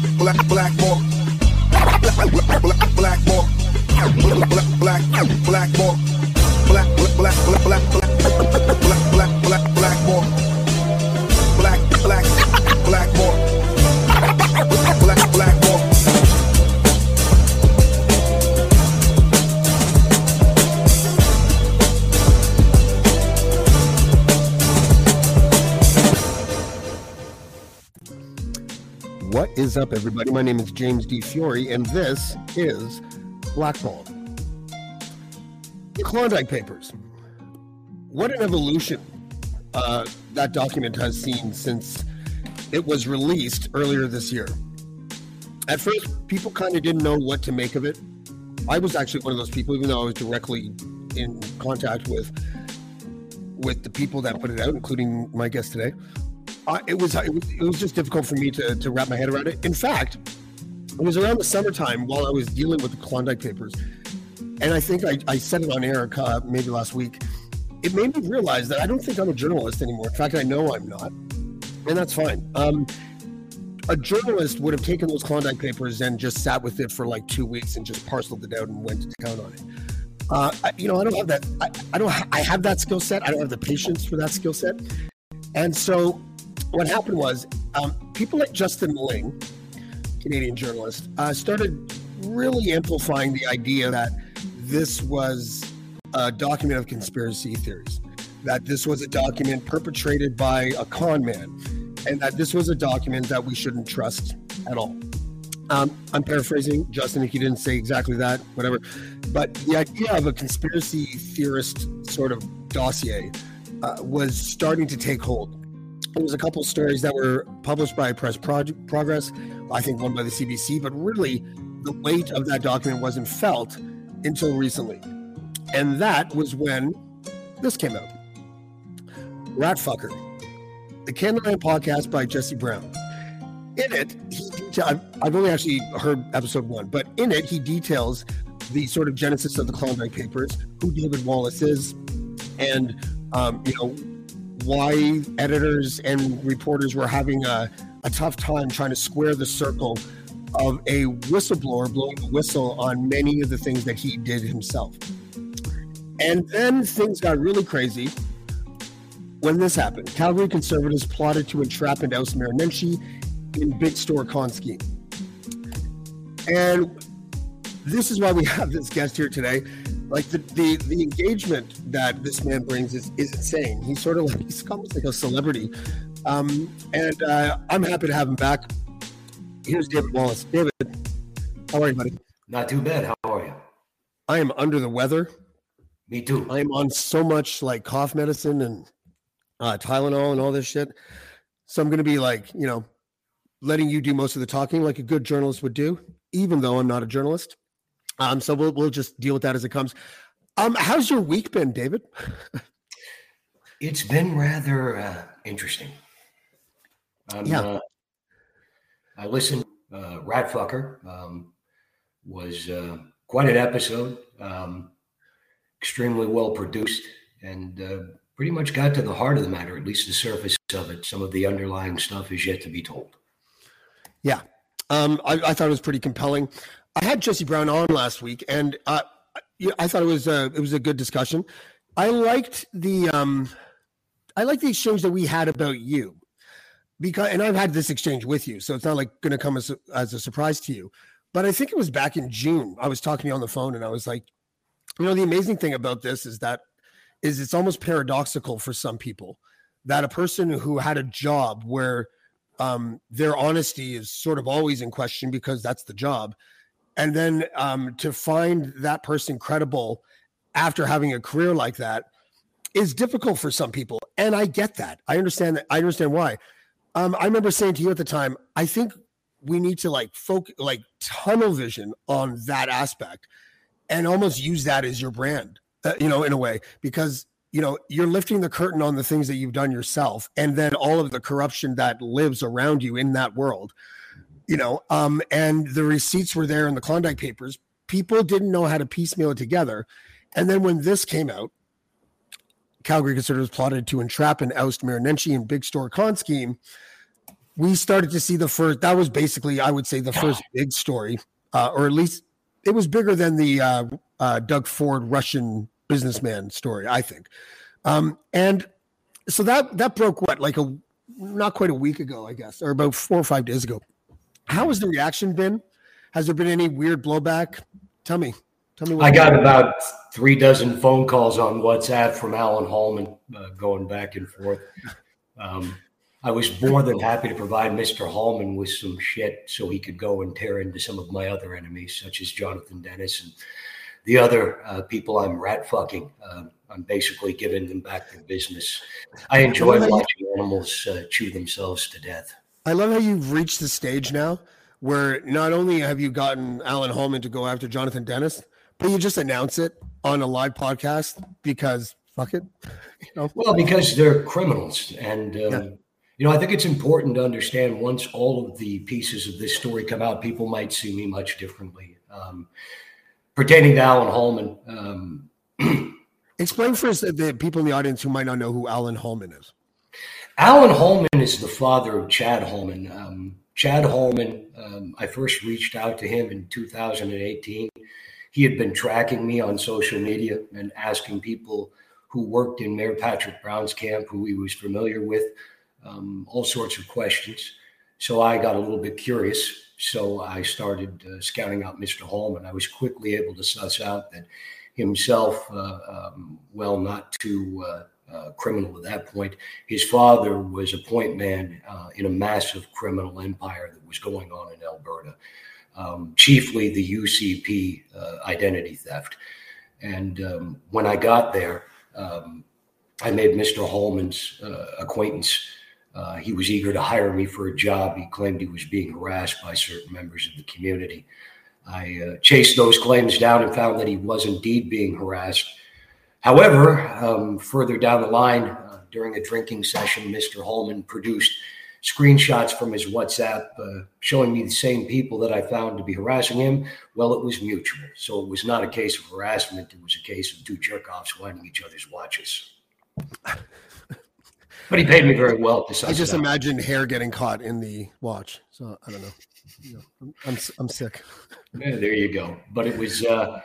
black, black, black more. Black, black, black, more. Black, black, black, more. Black, black, black, black, black, is up, everybody? My name is James Di Fiore, and this is Blackball. The Klondike Papers. What an evolution uh, that document has seen since it was released earlier this year. At first, people kind of didn't know what to make of it. I was actually one of those people, even though I was directly in contact with with the people that put it out, including my guest today. Uh, it was it was it was just difficult for me to to wrap my head around it. In fact, it was around the summertime while I was dealing with the Klondike Papers, and I think I, I said it on air uh, maybe last week. It made me realize that I don't think I'm a journalist anymore. In fact, I know I'm not, and that's fine. Um, a journalist would have taken those Klondike Papers and just sat with it for like two weeks and just parceled it out and went to town on it. Uh, I, you know, I don't have that. I, I don't. I have that skill set. I don't have the patience for that skill set, and so what happened was um, people like Justin Ling, Canadian journalist, uh, started really amplifying the idea that this was a document of conspiracy theories, that this was a document perpetrated by a con man, and that this was a document that we shouldn't trust at all. Um, I'm paraphrasing Justin if he didn't say exactly that, whatever. But the idea of a conspiracy theorist sort of dossier uh, was starting to take hold there was a couple stories that were published by Press Progress, I think one by the CBC, but really the weight of that document wasn't felt until recently. And that was when this came out. Ratfucker, the Canadaland podcast by Jesse Brown. In it, he I've only actually heard episode one, but in it, he details the sort of genesis of the Klondike Papers, who David Wallace is, and um, you know why editors and reporters were having a, a tough time trying to square the circle of a whistleblower blowing the whistle on many of the things that he did himself. And then things got really crazy when this happened. Calgary conservatives plotted to entrap and oust Mayor Nenshi in big store con scheme. And this is why we have this guest here today like the, the the engagement that this man brings is, is insane. He's sort of like he's almost like a celebrity, um, and uh, I'm happy to have him back. Here's David Wallace. David, how are you, buddy? Not too bad. How are you? I am under the weather. Me too. I'm on so much like cough medicine and uh, Tylenol and all this shit. So I'm going to be like, you know, letting you do most of the talking like a good journalist would do, even though I'm not a journalist. Um, so we'll we'll just deal with that as it comes. Um, how's your week been, David? it's been rather uh, interesting. Um, yeah. Uh, I listened. Uh, Ratfucker um, was uh, quite an episode. Um, extremely well produced, and uh, pretty much got to the heart of the matter. At least the surface of it. Some of the underlying stuff is yet to be told. Yeah, um, I, I, thought it was pretty compelling. I had Jesse Brown on last week, and uh, I thought it was a it was a good discussion. I liked the um, I liked the exchange that we had about you because, and I've had this exchange with you, so it's not like going to come as a, as a surprise to you. But I think it was back in June. I was talking to you on the phone, and I was like, you know, the amazing thing about this is that is it's almost paradoxical for some people that a person who had a job where um, their honesty is sort of always in question because that's the job and then um, to find that person credible after having a career like that is difficult for some people. And i get that. I understand that i understand why. Um, i remember saying to you at the time i think we need to like focus like tunnel vision on that aspect and almost use that as your brand uh, you know in a way. Because you know you're lifting the curtain on the things that you've done yourself and then all of the corruption that lives around you in that world you know, um, and the receipts were there in the Klondike papers. People didn't know how to piecemeal it together. And then when this came out, Calgary conservatives plotted to entrap and oust Mayor Nenshi in big store con scheme. we started to see the first. That was basically, I would say, the first big story, uh, or at least it was bigger than the uh, uh, Doug Ford Russian businessman story. I think, um, and so that that broke what like a not quite a week ago, I guess, or about four or five days ago. How has the reaction been? Has there been any weird blowback? Tell me. Tell me. What I got about three dozen phone calls on WhatsApp from Alan Hallman uh, going back and forth. Um, I was more than happy to provide Mr. Hallman with some shit so he could go and tear into some of my other enemies, such as Jonathan Dennis and the other uh, people I'm rat fucking. Uh, I'm basically giving them back their business. I enjoy watching animals uh, chew themselves to death. I love how you've reached the stage now where not only have you gotten Alan Hallman to go after Jonathan Dennis, but you just announce it on a live podcast because fuck it. You know? Well, because they're criminals. And, um, yeah. you know, I think it's important to understand once all of the pieces of this story come out, people might see me much differently. Um, pertaining to Alan Hallman. um, Explain for us the people in the audience who might not know who Alan Hallman is. Alan Hallman is the father of Chad Hallman. Um, Chad Hallman, um, I first reached out to him in 2018. He had been tracking me on social media and asking people who worked in Mayor Patrick Brown's camp, who he was familiar with, um, all sorts of questions. So I got a little bit curious. So I started uh, scouting out Mr. Hallman. I was quickly able to suss out that himself, uh, um, well, not too uh, uh, criminal at that point. His father was a point man uh, in a massive criminal empire that was going on in Alberta, um, chiefly the UCP uh, identity theft. And um, when I got there, um, I made Mr. Hallman's uh, acquaintance. he was eager to hire me for a job. He claimed he was being harassed by certain members of the community. I uh, chased those claims down and found that he was indeed being harassed. However, um, further down the line, uh, during a drinking session, Mr. Hallman produced screenshots from his WhatsApp uh, showing me the same people that I found to be harassing him. Well, it was mutual. So it was not a case of harassment. It was a case of two jerk offs winding each other's watches. but he paid me very well. I just imagine hair getting caught in the watch. So I don't know. You know I'm, I'm sick. Yeah, there you go. But it was uh,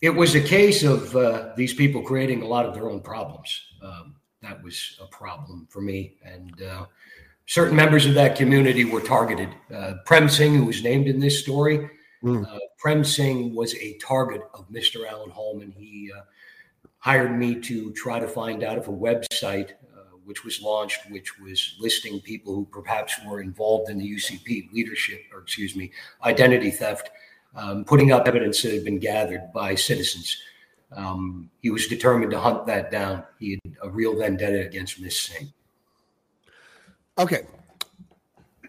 it was a case of uh, these people creating a lot of their own problems. Um, that was a problem for me, and uh, certain members of that community were targeted. Uh, Prem Singh, who was named in this story, mm. Prem Singh was a target of Mr. Alan Hallman. He uh, hired me to try to find out if a website which was launched, which was listing people who perhaps were involved in the UCP leadership, or excuse me, identity theft, um, putting up evidence that had been gathered by citizens. Um, he was determined to hunt that down. He had a real vendetta against Miss Singh. Okay,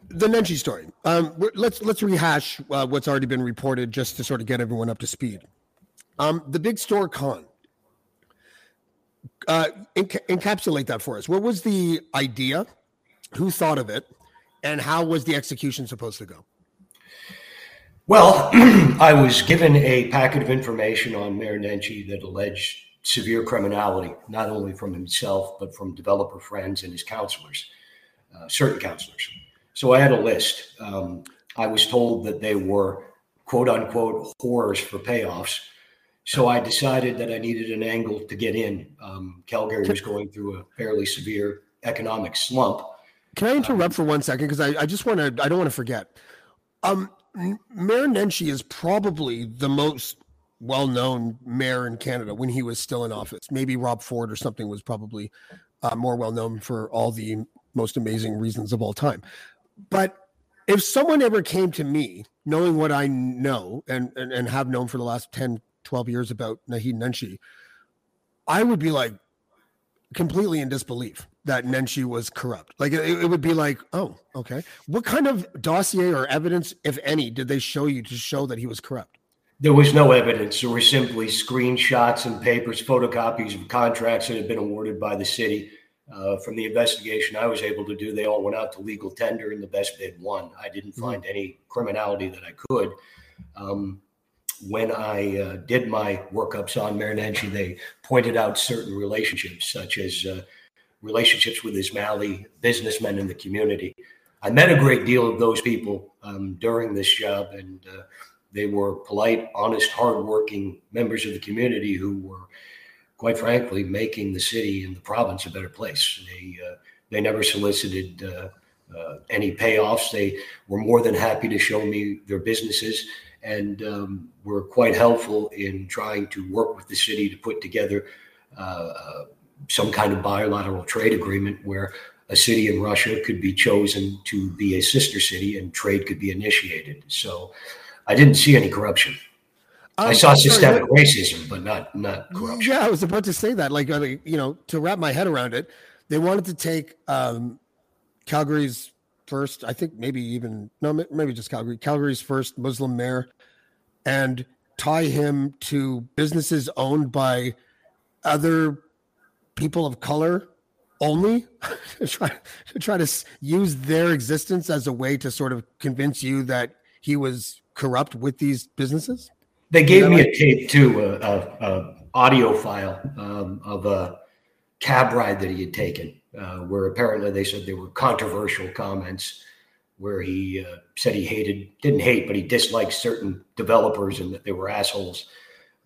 the Nenshi story. Um, let's let's rehash uh, what's already been reported just to sort of get everyone up to speed. Um, the big store con uh, enc- encapsulate that for us. What was the idea? Who thought of it? And how was the execution supposed to go? Well, I was given a packet of information on Mayor Nenshi that alleged severe criminality, not only from himself, but from developer friends and his councilors, uh, certain councilors. So I had a list. Um, I was told that they were quote unquote whores for payoffs so I decided that I needed an angle to get in. Um, Calgary was going through a fairly severe economic slump. Can I interrupt for one second? Because I, I just want to, I don't want to forget. Um, mayor Nenshi is probably the most well known mayor in Canada when he was still in office. Maybe Rob Ford or something was probably uh, more well known for all the most amazing reasons of all time. But if someone ever came to me knowing what I know and, and, and have known for the last 10, 12 years about Naheed Nenshi, I would be like completely in disbelief that Nenshi was corrupt. Like it, it, would be like, oh, okay. What kind of dossier or evidence, if any, did they show you to show that he was corrupt? There was no evidence. There were simply screenshots and papers, photocopies of contracts that had been awarded by the city. Uh, from the investigation I was able to do, they all went out to legal tender, and the best bid won. I didn't mm-hmm. find mm-hmm. any criminality that I could. Um, when I uh, did my workups on Mayor Nenshi, they pointed out certain relationships, such as uh, relationships with Ismaili businessmen in the community. I met a great deal of those people um, during this job, and uh, they were polite, honest, hardworking members of the community who were, quite frankly, making the city and the province a better place. They uh, they never solicited uh, uh, any payoffs. They were more than happy to show me their businesses and um, were quite helpful in trying to work with the city to put together uh, uh, some kind of bilateral trade agreement where a city in Russia could be chosen to be a sister city and trade could be initiated. So I didn't see any corruption. I saw systemic sorry, racism, but not not corruption. Yeah, I was about to say that. Like, uh, you know, to wrap my head around it, they wanted to take um, Calgary's first, I think maybe even no, maybe just Calgary, Calgary's first Muslim mayor, and tie him to businesses owned by other people of color only to try to try to use their existence as a way to sort of convince you that he was corrupt with these businesses. They gave me like- a tape too, a, a, a audio file um, of a cab ride that he had taken, uh, where apparently they said there were controversial comments where he uh, said he hated, didn't hate, but he disliked certain developers and that they were assholes.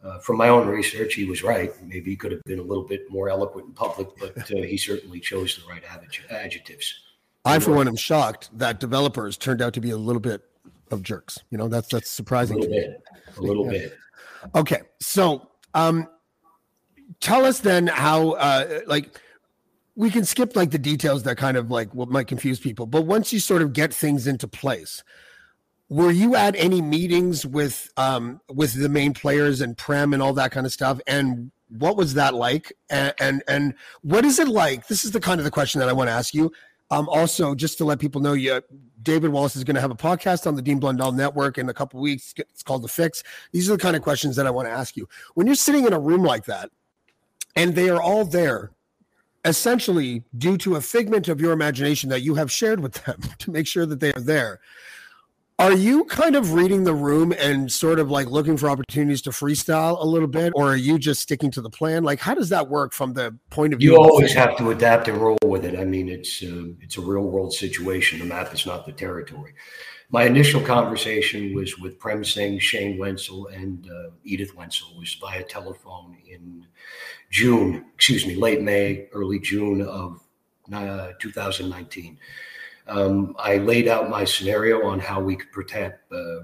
Uh, from my own research, he was right. Maybe he could have been a little bit more eloquent in public, but uh, he certainly chose the right adjectives. I, for one, am shocked that developers turned out to be a little bit of jerks. You know, that's that's surprising. A little bit. A little yeah. bit. Okay, so um, tell us then how uh, like we can skip like the details that kind of like what might confuse people but once you sort of get things into place were you at any meetings with um with the main players and prem and all that kind of stuff? And what was that like? And and, and what is it like? This is the kind of the question that i want to ask you. Um also just to let people know you david wallace is going to have a podcast on the dean blundell network in a couple weeks. It's called the fix. These are the kind of questions that i want to ask you. When you're sitting in a room like that and they are all there essentially due to a figment of your imagination that you have shared with them to make sure that they are there. Are you kind of reading the room and sort of like looking for opportunities to freestyle a little bit, or are you just sticking to the plan? Like, how does that work from the point of view? You always have to adapt and roll with it. I mean, it's uh, it's a real world situation. The map is not the territory. My initial conversation was with Prem Singh, Shane Wenzel, and uh, Edith Wenzel. It was via telephone in June, excuse me, late May, early June of uh, 2019. Um, I laid out my scenario on how we could protect, uh,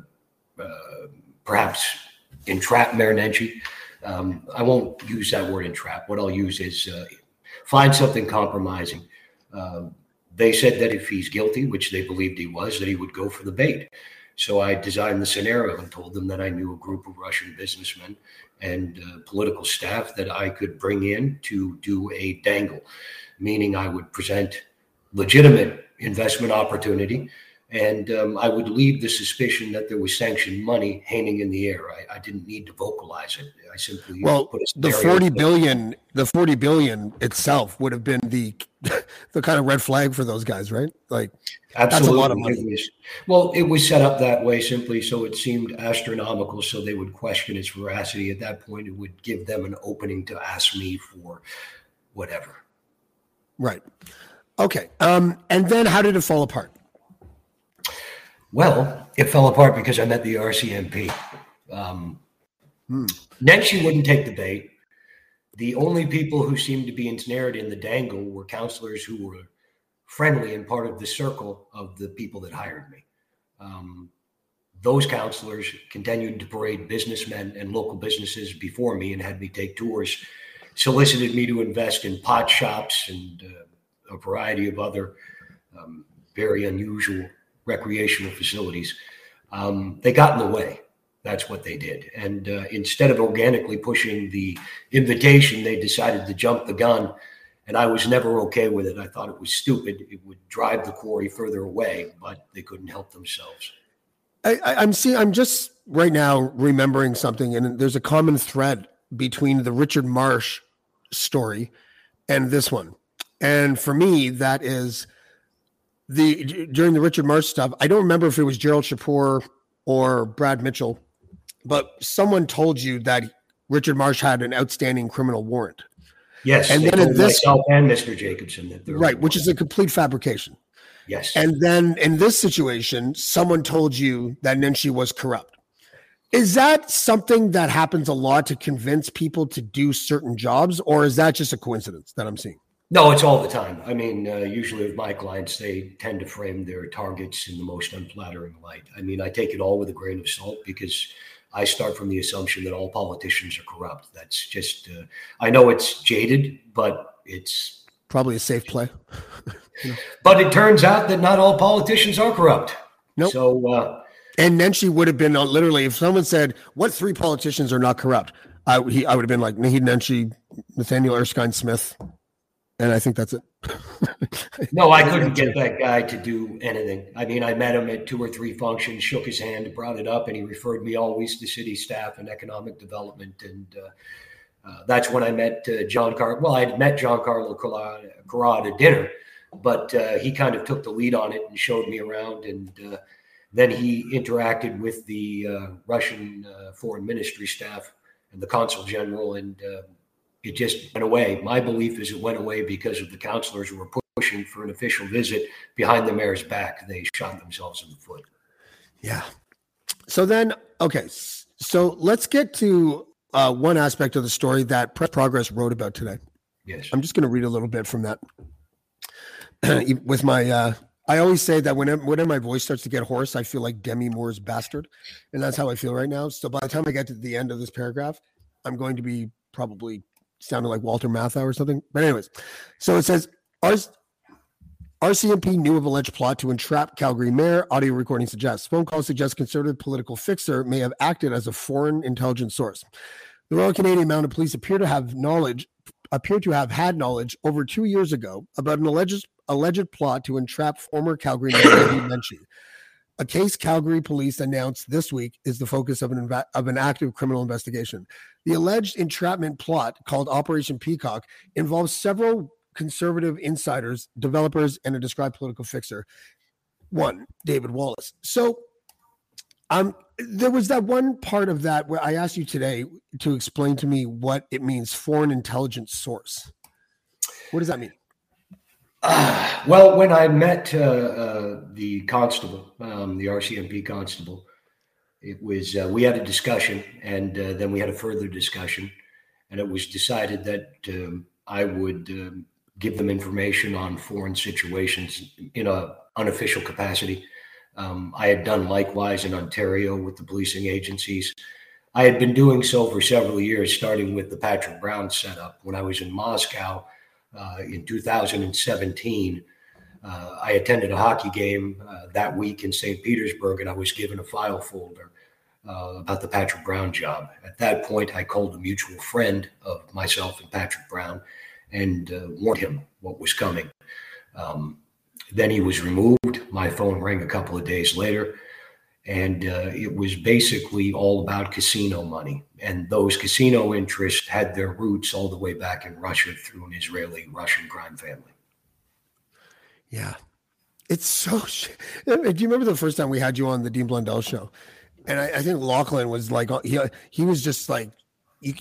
uh, perhaps entrap Mayor Nenshi. Um, I won't use that word entrap. What I'll use is uh, find something compromising. Um, they said that if he's guilty, which they believed he was, that he would go for the bait. So I designed the scenario and told them that I knew a group of Russian businessmen and uh, political staff that I could bring in to do a dangle, meaning I would present legitimate investment opportunity. And um, I would leave the suspicion that there was sanctioned money hanging in the air. I, I didn't need to vocalize it. I simply well, the forty billion, the forty billion itself would have been the the kind of red flag for those guys, right? Like Absolutely. That's a lot of money. It was, well, it was set up that way simply so it seemed astronomical, so they would question its veracity. At that point, it would give them an opening to ask me for whatever. Right. Okay. Um, and then how did it fall apart? Well, it fell apart because I met the RCMP. Um, hmm. Nenshi wouldn't take the bait. The only people who seemed to be ensnared in the dangle were councilors who were friendly and part of the circle of the people that hired me. Um, those councilors continued to parade businessmen and local businesses before me and had me take tours, solicited me to invest in pot shops and uh, a variety of other um, very unusual recreational facilities. Um, they got in the way. That's what they did. And uh, instead of organically pushing the invitation, they decided to jump the gun and I was never okay with it. I thought it was stupid. It would drive the quarry further away, but they couldn't help themselves. I, I'm seeing. I'm just right now remembering something, and there's a common thread between the Richard Marsh story and this one. And for me, that is the during the Richard Marsh stuff. I don't remember if it was Gerald Chipeur or Brad Mitchell, but someone told you that Richard Marsh had an outstanding criminal warrant. Yes, and then in this and Mr. Jacobson, right, which is a complete fabrication. Yes. And then in this situation, someone told you that Nenshi was corrupt. Is that something that happens a lot to convince people to do certain jobs, or is that just a coincidence that I'm seeing? No, it's all the time. I mean, uh, usually with my clients, they tend to frame their targets in the most unflattering light. I mean, I take it all with a grain of salt because I start from the assumption that all politicians are corrupt. That's just, uh, I know it's jaded, but it's probably a safe play. But it turns out that not all politicians are corrupt. Nope. So, uh, and Nenshi would have been uh, literally if someone said, "What three politicians are not corrupt?" I he I would have been like Naheed Nenshi, Nathaniel Erskine Smith, and I think that's it. no, I couldn't get that guy to do anything. I mean, I met him at two or three functions, shook his hand, brought it up, and he referred me always to city staff and economic development. And uh, uh, that's when I met uh, John Car. Well, I met Gian-Carlo Carra at dinner, but uh, he kind of took the lead on it and showed me around. And uh, then he interacted with the uh, Russian foreign ministry staff and the consul general and it just went away. My belief is it went away because of the councilors who were pushing for an official visit behind the mayor's back. They shot themselves in the foot. Yeah. So then, okay. So let's get to uh, one aspect of the story that Press Progress wrote about today. Yes. I'm just going to read a little bit from that. With my, uh, I always say that whenever, whenever my voice starts to get hoarse, I feel like Demi Moore's bastard. And that's how I feel right now. So by the time I get to the end of this paragraph, I'm going to be probably sounded like Walter Matthau or something. But anyways, so it says RCMP knew of alleged plot to entrap Calgary mayor. Audio recording suggests. Phone call suggests conservative political fixer may have acted as a foreign intelligence source. The Royal Canadian Mounted Police appear to have knowledge, appear to have had knowledge over two years ago about an alleged alleged plot to entrap former Calgary mayor Nenshi. A case Calgary police announced this week is the focus of an, of an active criminal investigation. The alleged entrapment plot, called Operation Peacock, involves several conservative insiders, developers, and a described political fixer. One, David Wallace. So, um, there was that one part of that where I asked you today to explain to me what it means foreign intelligence source. What does that mean? Well, when I met uh, uh, the constable, um, the RCMP constable, it was uh, we had a discussion, and uh, then we had a further discussion, and it was decided that um, I would um, give them information on foreign situations in a unofficial capacity. Um, I had done likewise in Ontario with the policing agencies. I had been doing so for several years, starting with the Patrick Brown setup when I was in Moscow in 2017. Uh, I attended a hockey game uh, that week in St. Petersburg, and I was given a file folder uh, about the Patrick Brown job. At that point, I called a mutual friend of myself and Patrick Brown and uh, warned him what was coming. Um, then he was removed. My phone rang a couple of days later, and uh, it was basically all about casino money. And those casino interests had their roots all the way back in Russia through an Israeli Russian crime family. Yeah. It's so. Do you remember the first time we had you on the Dean Blundell show? And I, I think Lachlan was like, he, he was just like,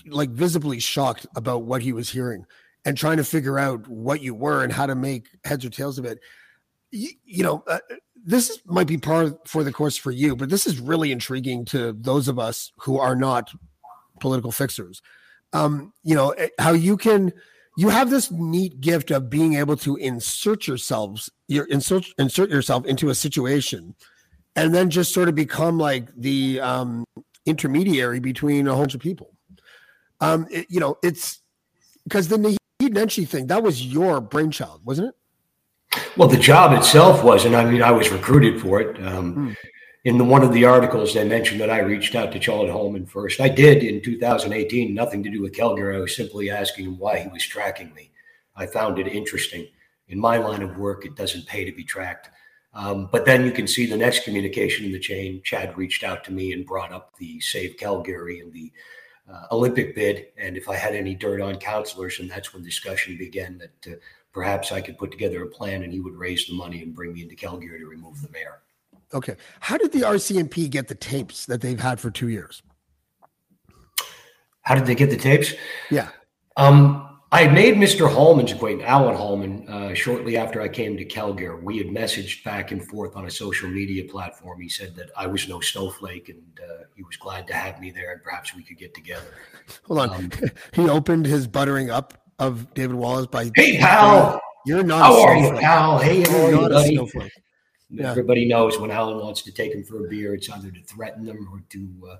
like visibly shocked about what he was hearing and trying to figure out what you were and how to make heads or tails of it. You, you know, uh, this might be part for the course for you, but this is really intriguing to those of us who are not political fixers. Um, you know, eh, how you can you have this neat gift of being able to insert yourselves, your insert insert yourself into a situation, and then just sort of become like the um, intermediary between a whole bunch of people. Um, it, you know, it's because the Naheed Nenshi thing that was your brainchild, wasn't it? Well, the job itself wasn't. I mean, I was recruited for it. Um, hmm in the, one of the articles, they mentioned that I reached out to Charlotte Holman first. I did in 2018, nothing to do with Calgary. I was simply asking him why he was tracking me. I found it interesting. In my line of work, it doesn't pay to be tracked. Um, but then you can see the next communication in the chain. Chad reached out to me and brought up the Save Calgary and the uh, Olympic bid, and if I had any dirt on councilors, and that's when discussion began that uh, perhaps I could put together a plan and he would raise the money and bring me into Calgary to remove the mayor. Okay. How did the RCMP get the tapes that they've had for two years? How did they get the tapes? Yeah. Um, I made Mr. Hallman's acquaintance, Alan Hallman, uh, shortly after I came to Calgary. We had messaged back and forth on a social media platform. He said that I was no snowflake and uh, he was glad to have me there and perhaps we could get together. Hold on. Um, he opened his buttering up of David Wallace by Hey pal. You're not How are you, pal? Hey, how are you, buddy? Snowflake. Yeah. Everybody knows when Alan wants to take him for a beer, it's either to threaten them or to uh,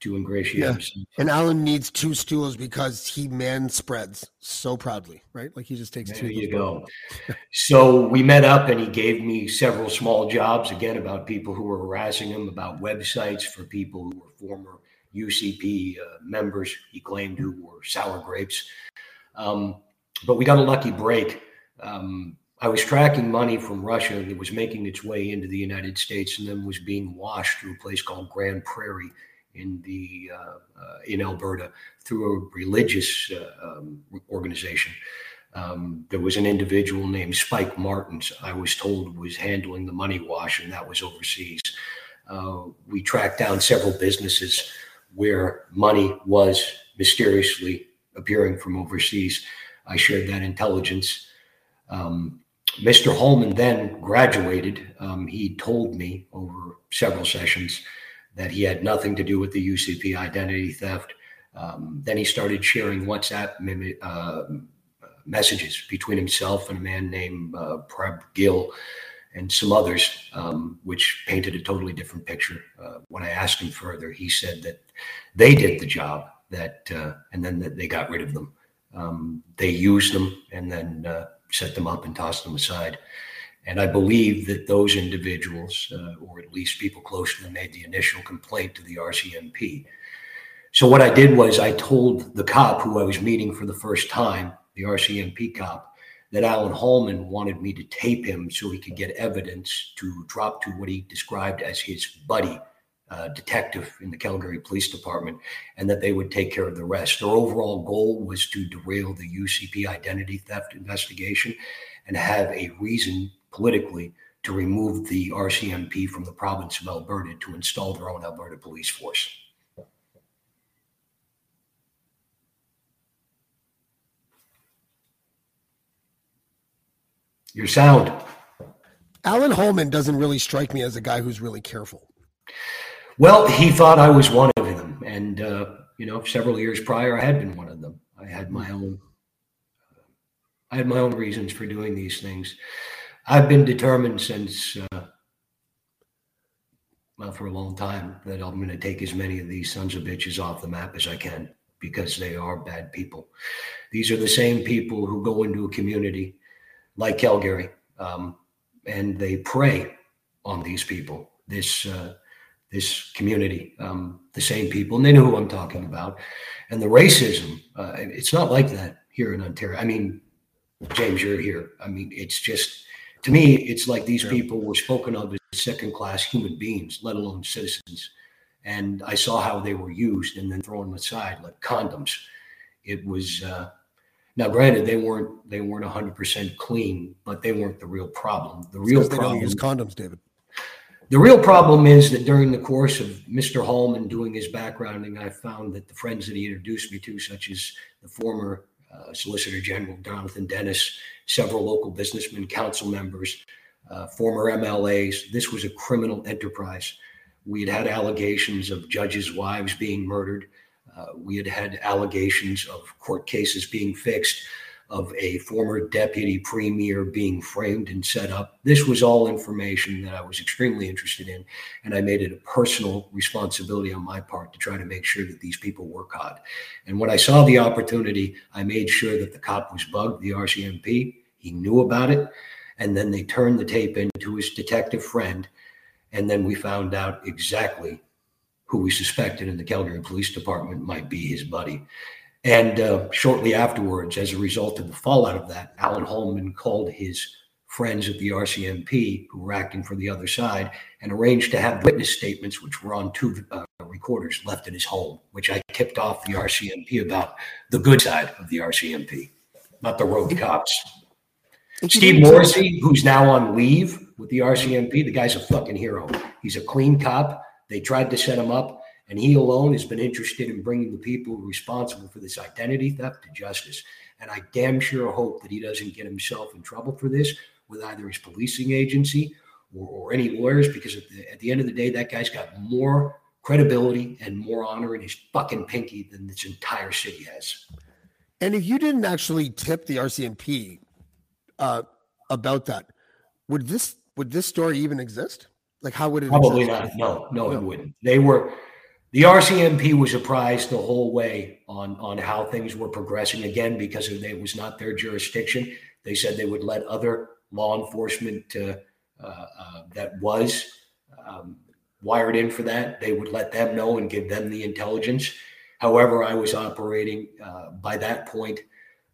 to ingratiate yeah. himself. And Alan needs two stools because he man spreads so proudly, right? Like he just takes there two. There you go. so we met up and he gave me several small jobs again about people who were harassing him, about websites for people who were former UCP uh, members, he claimed, who were sour grapes. Um, but we got a lucky break. Um, I was tracking money from Russia that was making its way into the United States and then was being washed through a place called Grande Prairie in the uh, uh, in Alberta through a religious uh, um, organization. Um, there was an individual named Spike Martins. I was told was handling the money wash, and that was overseas. Uh, we tracked down several businesses where money was mysteriously appearing from overseas. I shared that intelligence. Um, Mr. Hallman then graduated. Um, he told me over several sessions that he had nothing to do with the UCP identity theft. Um, then he started sharing WhatsApp uh, messages between himself and a man named uh, Prab Gill and some others, um, which painted a totally different picture. Uh, when I asked him further, he said that they did the job, that uh, and then they got rid of them. Um, they used them and then uh, set them up and tossed them aside. And I believe that those individuals, uh, or at least people close to them, made the initial complaint to the RCMP. So what I did was I told the cop who I was meeting for the first time, the RCMP cop, that Alan Hallman wanted me to tape him so he could get evidence to drop to what he described as his buddy, uh, detective in the Calgary Police Department, and that they would take care of the rest. Their overall goal was to derail the UCP identity theft investigation and have a reason politically to remove the RCMP from the province of Alberta to install their own Alberta police force. Your sound. Alan Hallman doesn't really strike me as a guy who's really careful. Well, he thought I was one of them, and uh, you know, several years prior, I had been one of them. I had my own, I had my own reasons for doing these things. I've been determined since, uh, well, for a long time that I'm going to take as many of these sons of bitches off the map as I can because they are bad people. These are the same people who go into a community like Calgary um, and they prey on these people, this uh, this community, um, the same people, and they know who I'm talking about. And the racism, uh, it's not like that here in Ontario. I mean, James, you're here. I mean, it's just to me, it's like these people were spoken of as second class human beings, let alone citizens. And I saw how they were used and then thrown aside like condoms. It was uh, now, granted, they weren't they weren't hundred percent clean, but they weren't the real problem. The real problem use condoms, David. The real problem is that during the course of Mr. Hallman doing his backgrounding, I found that the friends that he introduced me to, such as the former uh, Solicitor General Jonathan Dennis, several local businessmen, council members, uh, former MLAs. This was a criminal enterprise. We had had allegations of judges' wives being murdered. Uh, we had had allegations of court cases being fixed of a former deputy premier being framed and set up. This was all information that I was extremely interested in, and I made it a personal responsibility on my part to try to make sure that these people were caught. And when I saw the opportunity, I made sure that the cop was bugged, the RCMP. He knew about it, and then they turned the tape into his detective friend, and then we found out exactly who we suspected in the Calgary Police Department might be his buddy. And uh, shortly afterwards, as a result of the fallout of that, Alan Hallman called his friends at the RCMP who were acting for the other side and arranged to have witness statements, which were on two uh, recorders, left at his home, which I tipped off the RCMP about the good side of the RCMP, not the rogue cops. Steve Morrissey, who's now on leave with the RCMP, the guy's a fucking hero. He's a clean cop. They tried to set him up. And he alone has been interested in bringing the people responsible for this identity theft to justice. And I damn sure hope that he doesn't get himself in trouble for this with either his policing agency or, or any lawyers, because at the, at the end of the day, that guy's got more credibility and more honor in his fucking pinky than this entire city has. And if you didn't actually tip the RCMP uh, about that, would this would this story even exist? Like, how would it? Probably exist? not. No, no, no, it wouldn't. They were the RCMP was apprised the whole way on on how things were progressing. Again, because it was not their jurisdiction, they said they would let other law enforcement uh, uh, uh, that was um, wired in for that. They would let them know and give them the intelligence. However, I was operating uh, by that point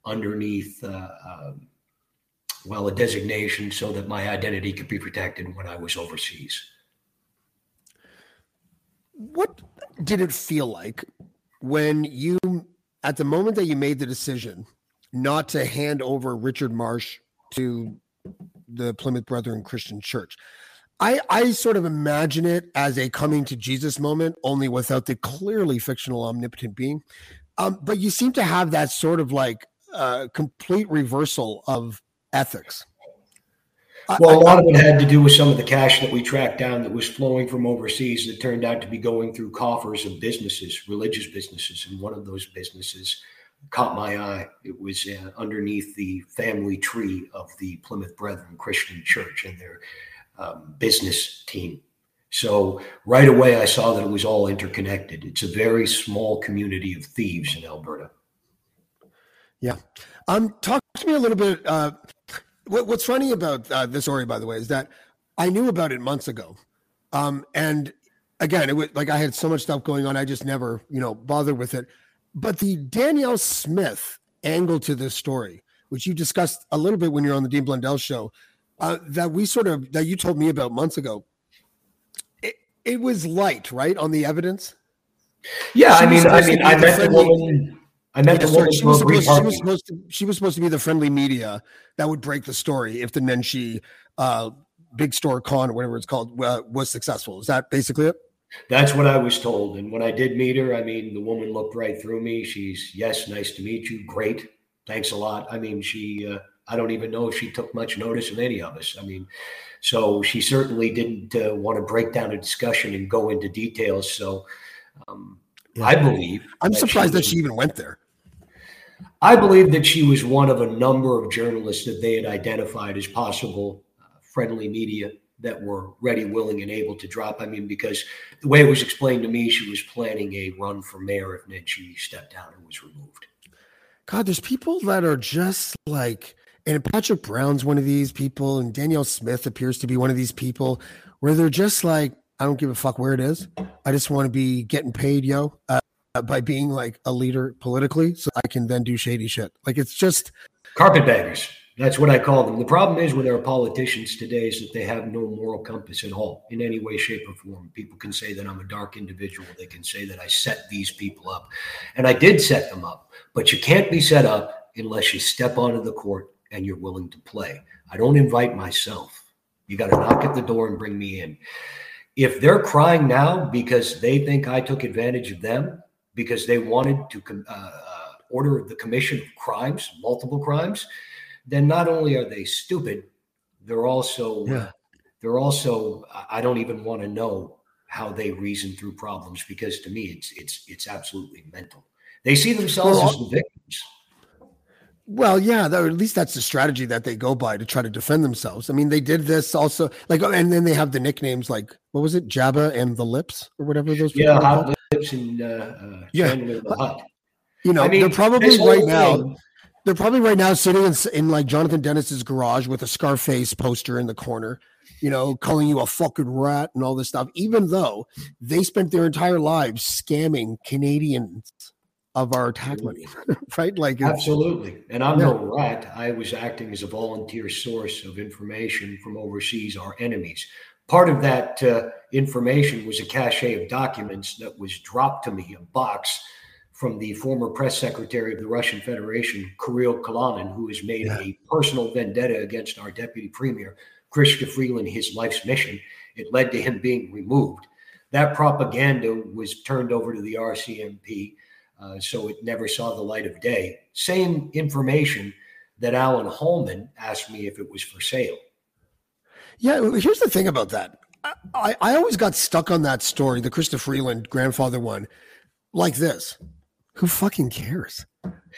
underneath, uh, um, well, a designation so that my identity could be protected when I was overseas. What did it feel like when you, at the moment that you made the decision not to hand over Richard Marsh to the Plymouth Brethren Christian Church? I, I sort of imagine it as a coming to Jesus moment, only without the clearly fictional omnipotent being. Um, but you seem to have that sort of like uh, complete reversal of ethics. Well, a lot of it had to do with some of the cash that we tracked down that was flowing from overseas that turned out to be going through coffers of businesses, religious businesses. And one of those businesses caught my eye. It was uh, underneath the family tree of the Plymouth Brethren Christian Church and their um, business team. So right away, I saw that it was all interconnected. It's a very small community of thieves in Alberta. Yeah. Um, talk to me a little bit. Uh, what, what's funny about uh, this story, by the way, is that I knew about it months ago. Um, and again, it was like I had so much stuff going on. I just never, you know, bothered with it. But the Danielle Smith angle to this story, which you discussed a little bit when you're on the Dean Blundell show, uh, that we sort of that you told me about months ago. It, it was light, right, on the evidence. Yeah, I mean, I mean, I met the woman. I met yeah, the woman. She was, supposed, she was, supposed, to. She was supposed to be the friendly media that would break the story if the Nenshi uh, Big Store Con or whatever it's called uh, was successful. Is that basically it? That's what I was told. And when I did meet her, I mean, the woman looked right through me. She's yes, nice to meet you. Great, thanks a lot. I mean, she. Uh, I don't even know if she took much notice of any of us. I mean, so she certainly didn't uh, want to break down a discussion and go into details. So um, yeah. I believe. I'm surprised she that she even went there. I believe that she was one of a number of journalists that they had identified as possible uh, friendly media that were ready, willing, and able to drop. I mean, because the way it was explained to me, she was planning a run for mayor if Nenshi stepped down and was removed. God, there's people that are just like and Patrick Brown's one of these people, and Danielle Smith appears to be one of these people where they're just like, I don't give a fuck where it is. I just want to be getting paid, yo, uh, Uh, by being like a leader politically, so I can then do shady shit. Like it's just carpetbaggers. That's what I call them. The problem is with our politicians today is that they have no moral compass at all in any way, shape, or form. People can say that I'm a dark individual. They can say that I set these people up. And I did set them up, but you can't be set up unless you step onto the court and you're willing to play. I don't invite myself. You got to knock at the door and bring me in. If they're crying now because they think I took advantage of them, because they wanted to uh, uh, order the commission of crimes, multiple crimes, then not only are they stupid, they're also yeah. they're also I don't even want to know how they reason through problems because to me it's it's it's absolutely mental. They see themselves well, as the victims. Well, yeah, that, or at least that's the strategy that they go by to try to defend themselves. I mean, they did this also, like, and then they have the nicknames like what was it, Jabba and the Lips or whatever those. Yeah, and uh, uh, yeah, you know, I mean, they're probably right now. They're probably right now sitting in, in like Jonathan Dennis's garage with a Scarface poster in the corner, you know, calling you a fucking rat and all this stuff. Even though they spent their entire lives scamming Canadians of our attack money, right? Like absolutely. And I'm yeah. no rat. I was acting as a volunteer source of information from overseas, our enemies. Part of that uh, information was a cache of documents that was dropped to me, a box from the former press secretary of the Russian Federation, Kirill Kalinin, who has made yeah. a personal vendetta against our deputy premier, Chrystia Freeland, his life's mission. It led to him being removed. That propaganda was turned over to the RCMP Uh, so it never saw the light of day. Same information that Alan Hallman asked me if it was for sale. Yeah, here's the thing about that. I, I always got stuck on that story, the Chrystia Freeland grandfather one, like this. Who fucking cares?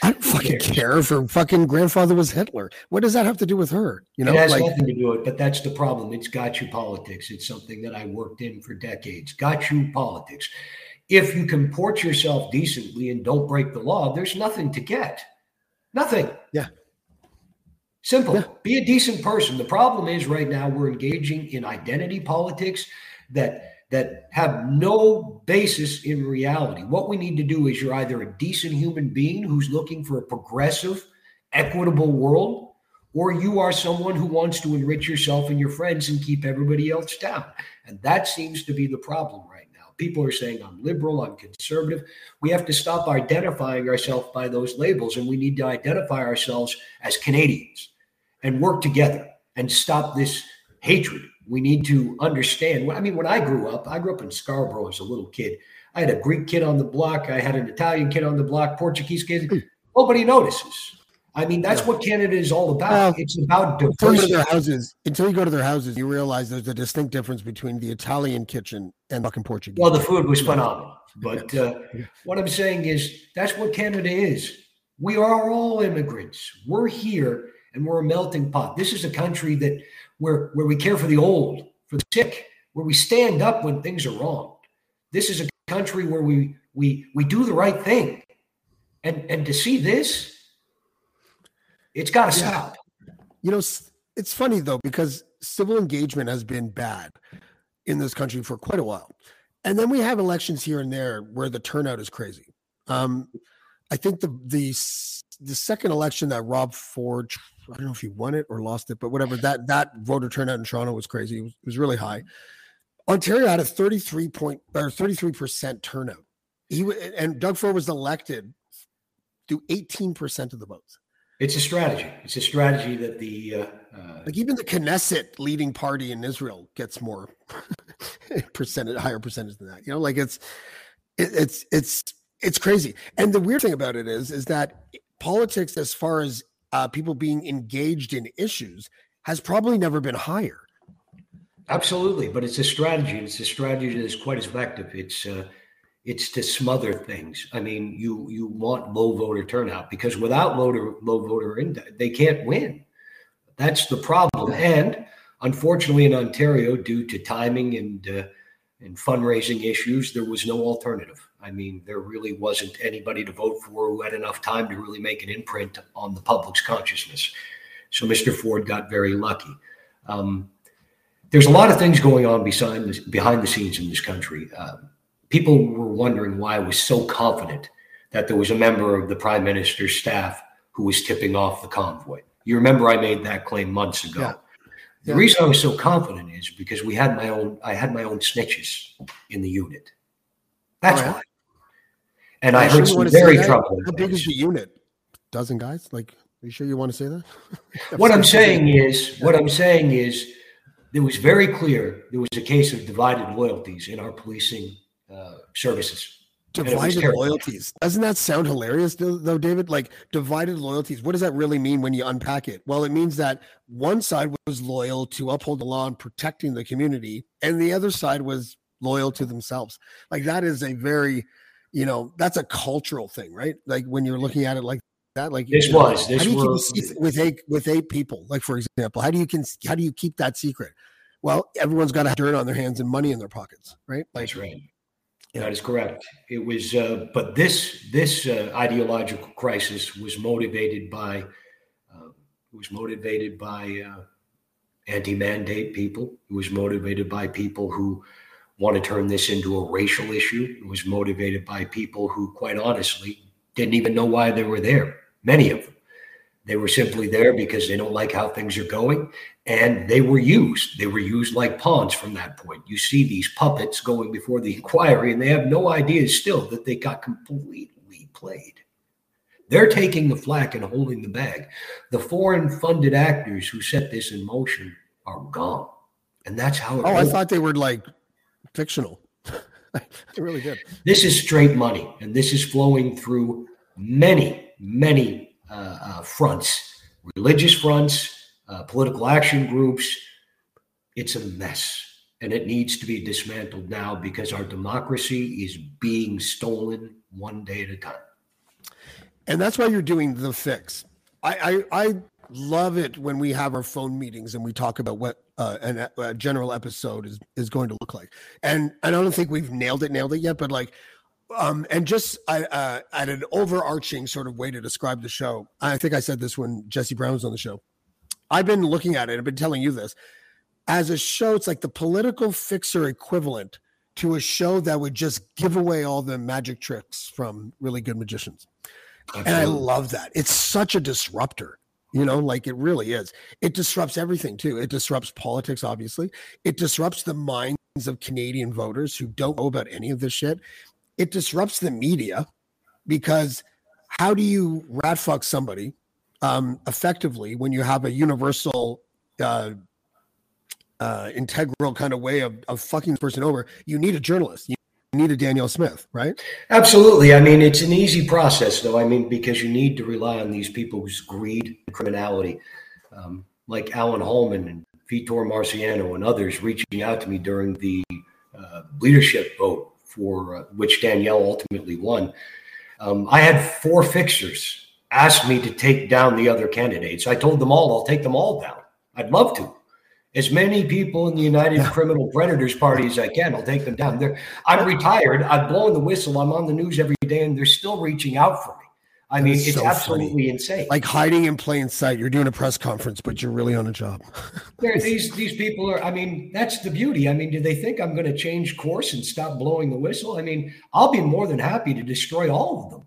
I don't fucking care if her fucking grandfather was Hitler. What does that have to do with her? You know, it has like, nothing to do with it, but that's the problem. It's got you politics. It's something that I worked in for decades. Got you politics. If you comport yourself decently and don't break the law, there's nothing to get. Nothing. Yeah. Simple. Yeah. Be a decent person. The problem is right now we're engaging in identity politics that that have no basis in reality. What we need to do is you're either a decent human being who's looking for a progressive, equitable world, or you are someone who wants to enrich yourself and your friends and keep everybody else down. And that seems to be the problem right now. People are saying, I'm liberal, I'm conservative. We have to stop identifying ourselves by those labels, and we need to identify ourselves as Canadians and work together and stop this hatred. We need to understand. I mean, when I grew up, I grew up in Scarborough as a little kid. I had a Greek kid on the block. I had an Italian kid on the block, Portuguese kid. Hmm. Nobody notices. I mean, that's what Canada is all about. Well, it's about diversity. Until you, their houses, until you go to their houses, you realize there's a distinct difference between the Italian kitchen and fucking Portuguese. Well, the food was phenomenal. But uh, what I'm saying is that's what Canada is. We are all immigrants. We're here and we're a melting pot. This is a country that where where we care for the old, for the sick, where we stand up when things are wrong. This is a country where we we we do the right thing. And and to see this, it's got to yeah. stop. You know, it's funny though because civil engagement has been bad in this country for quite a while. And then we have elections here and there where the turnout is crazy. Um, I think the the the second election that Rob Ford, I don't know if he won it or lost it, but whatever that that voter turnout in Toronto was crazy. It was, it was really high. Ontario had a 33 point or 33 percent turnout. He and Doug Ford was elected through 18 percent of the votes. It's a strategy. It's a strategy that the uh, uh, like even the Knesset leading party in Israel gets more percentage, higher percentage than that. You know, like it's it, it's it's it's crazy. And the weird thing about it is, is that politics, as far as uh, people being engaged in issues, has probably never been higher. Absolutely, but it's a strategy. It's a strategy that is quite as effective. It's uh, it's to smother things. I mean, you you want low voter turnout because without low low voter index, they can't win. That's the problem. And unfortunately, in Ontario, due to timing and uh, and fundraising issues, there was no alternative. I mean, there really wasn't anybody to vote for who had enough time to really make an imprint on the public's consciousness. So Mr. Ford got very lucky. Um, there's a lot of things going on behind the, behind the scenes in this country. Uh, people were wondering why I was so confident that there was a member of the prime minister's staff who was tipping off the convoy. You remember I made that claim months ago. Yeah. The yeah. reason I was so confident is because we had my own I had my own snitches in the unit. That's oh, yeah? why. And I heard some very troubling. How big is the unit? Dozen guys? Like, are you sure you want to say that? what I'm saying is, what I'm saying is, it was very clear there was a case of divided loyalties in our policing uh, services. Divided loyalties. Doesn't that sound hilarious, though, David? Like divided loyalties. What does that really mean when you unpack it? Well, it means that one side was loyal to uphold the law and protecting the community, and the other side was loyal to themselves. Like that is a very you know that's a cultural thing right like when you're looking at it like that like this know, was this was with eight with eight people like for example how do you can how do you keep that secret well everyone's got to dirt on their hands and money in their pockets right like, that's right. That is correct it was uh, but this this uh, ideological crisis was motivated by uh, was motivated by uh, anti-mandate people it was motivated by people who want to turn this into a racial issue. It was motivated by people who, quite honestly, didn't even know why they were there. Many of them. They were simply there because they don't like how things are going. And they were used. They were used like pawns from that point. You see these puppets going before the inquiry, and they have no idea still that they got completely played. They're taking the flak and holding the bag. The foreign funded actors who set this in motion are gone. And that's how it Oh, I thought they were like fictional. I really did. This is straight money, and this is flowing through many, many uh, uh, fronts, religious fronts, uh, political action groups. It's a mess, and it needs to be dismantled now because our democracy is being stolen one day at a time. And that's why you're doing the fix. I, I, I love it when we have our phone meetings and we talk about what uh, an, a general episode is is going to look like. And, and I don't think we've nailed it, nailed it yet, but like, um, and just uh, at an overarching sort of way to describe the show, I think I said this when Jesse Brown was on the show. I've been looking at it. I've been telling you this as a show. It's like the political fixer equivalent to a show that would just give away all the magic tricks from really good magicians. Absolutely. And I love that. It's such a disruptor. You know, like it really is. It disrupts everything too. It disrupts politics, obviously. It disrupts the minds of Canadian voters who don't know about any of this shit. It disrupts the media because how do you rat fuck somebody um, effectively when you have a universal, uh, uh, integral kind of way of, of fucking this person over? You need a journalist. You need a Danielle Smith, right? Absolutely. I mean, it's an easy process, though. I mean, because you need to rely on these people's greed and criminality, um, like Alan Hallman and Vitor Marciano and others reaching out to me during the uh, leadership vote for uh, which Danielle ultimately won. Um, I had four fixers ask me to take down the other candidates. I told them all, I'll take them all down. I'd love to as many people in the United Criminal Predators Party as I can. I'll take them down. They're, I'm retired. I've blown the whistle. I'm on the news every day, and they're still reaching out for me. I mean, it's so absolutely funny. insane. Like hiding in plain sight. You're doing a press conference, but you're really on a job. these these people are. I mean, that's the beauty. I mean, do they think I'm going to change course and stop blowing the whistle? I mean, I'll be more than happy to destroy all of them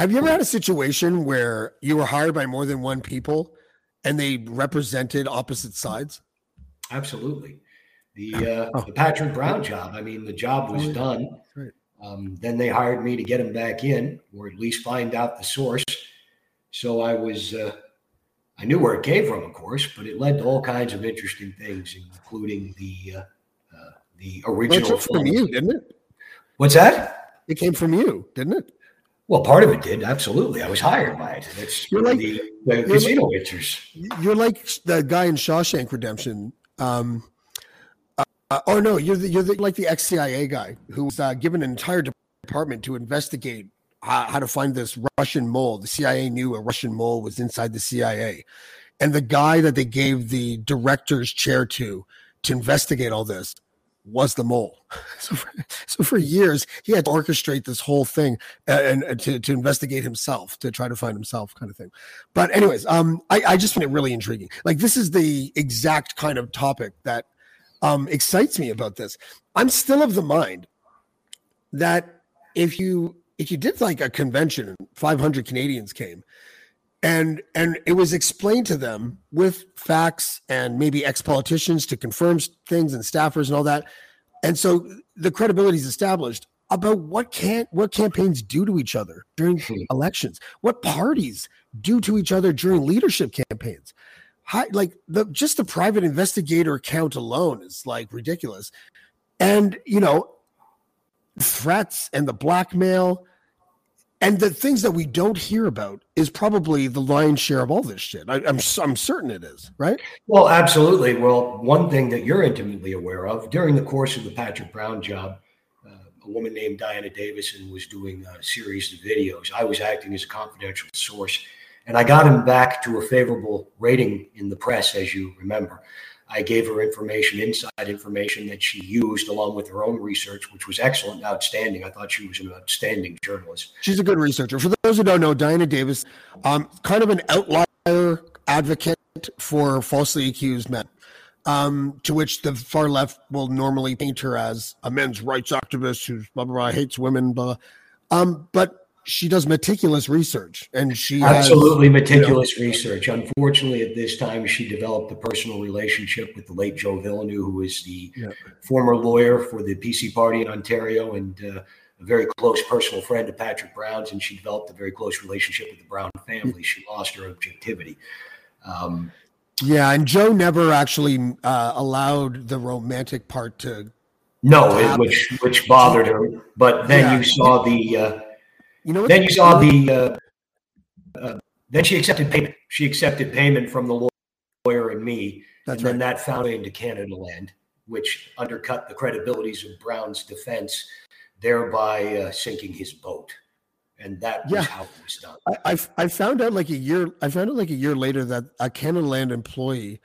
Have you ever had a situation where you were hired by more than one people and they represented opposite sides? Absolutely. The uh, oh. the Patrick Brown job. I mean, the job was done. Right. Um, then they hired me to get him back in, or at least find out the source. So I was, uh, I knew where it came from, of course, but it led to all kinds of interesting things, including the uh, uh the original. Well, from you, didn't it? What's that? It came from you, didn't it? Well, part of it did absolutely. I was hired by it. It's you're like the, the casino like. You're like the guy in Shawshank Redemption. Um, uh, oh no, you're the, you're the, like the ex CIA guy who was uh, given an entire department to investigate how, how to find this Russian mole. The CIA knew a Russian mole was inside the CIA, and the guy that they gave the director's chair to to investigate all this was the mole. So for, so for years, he had to orchestrate this whole thing and, and, to, to investigate himself, to try to find himself, kind of thing. But anyways, um, I, I just find it really intriguing. Like this is the exact kind of topic that um, excites me about this. I'm still of the mind that if you if you did like a convention, 500 Canadians came, and and it was explained to them with facts and maybe ex-politicians to confirm things and staffers and all that. And so the credibility is established about what can what campaigns do to each other during hmm. elections. What parties do to each other during leadership campaigns. Like the just the private investigator account alone is like ridiculous. And you know threats and the blackmail and the things that we don't hear about is probably the lion's share of all this shit. I, am I'm, I'm certain it is, right? Well, absolutely. Well, one thing that you're intimately aware of during the course of the Patrick Brown job, uh, a woman named Diana Davison was doing a series of videos. I was acting as a confidential source, and I got him back to a favorable rating in the press, as you remember. I gave her information, inside information that she used along with her own research, which was excellent, outstanding. I thought she was an outstanding journalist. She's a good researcher. For those who don't know, Diana Davis, um, kind of an outlier advocate for falsely accused men, um, to which the far left will normally paint her as a men's rights activist who's blah, blah, blah, hates women. Blah. Um, but she does meticulous research and she absolutely has, meticulous you know, research. Unfortunately, at this time, she developed a personal relationship with the late Joe Villeneuve, who is the yeah. former lawyer for the PC party in Ontario and uh, a very close personal friend of Patrick Brown's. And she developed a very close relationship with the Brown family. She lost her objectivity. Um, yeah, and Joe never actually uh, allowed the romantic part to. No, it, which which bothered her. But then yeah. you saw the. Uh, you know, then you saw the. Uh, uh, then she accepted payment. She accepted payment from the lawyer and me, That's and right. then that found into Canadaland, which undercut the credibilities of Brown's defense, thereby uh, sinking his boat. And that was yeah. how it was done. I, I, I found out like a year. I found out like a year later that a Canadaland employee,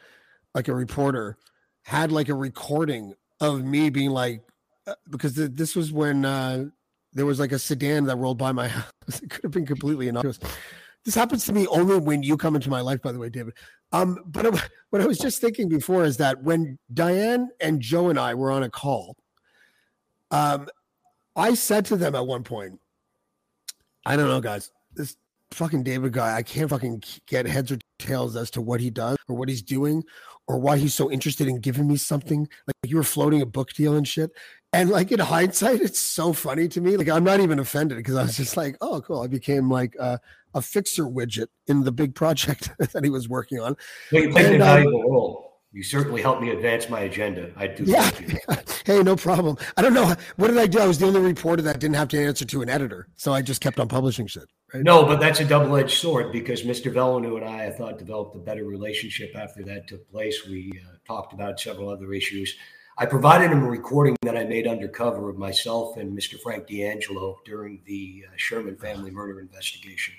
like a reporter, had like a recording of me being like, uh, because the, this was when uh, there was like a sedan that rolled by my house. It could have been completely innocuous. This happens to me only when you come into my life, by the way, David. Um, but what I was just thinking before is that when Diane and Joe and I were on a call, um, I said to them at one point, I don't know, guys, this fucking David guy, I can't fucking get heads or tails as to what he does or what he's doing or why he's so interested in giving me something. Like you were floating a book deal and shit. And like in hindsight, it's so funny to me. Like I'm not even offended because I was just like, oh, cool. I became like a, a fixer widget in the big project that he was working on. Well, you played and, a um, valuable um, role. You certainly helped me advance my agenda. I do. Yeah. hey, no problem. I don't know. What did I do? I was the only reporter that didn't have to answer to an editor. So I just kept on publishing shit. Right? No, but that's a double edged sword because Mr. Villeneuve and I, I thought, developed a better relationship after that took place. We uh, talked about several other issues. I provided him a recording that I made undercover of myself and Mr. Frank D'Angelo during the uh, Sherman family murder investigation.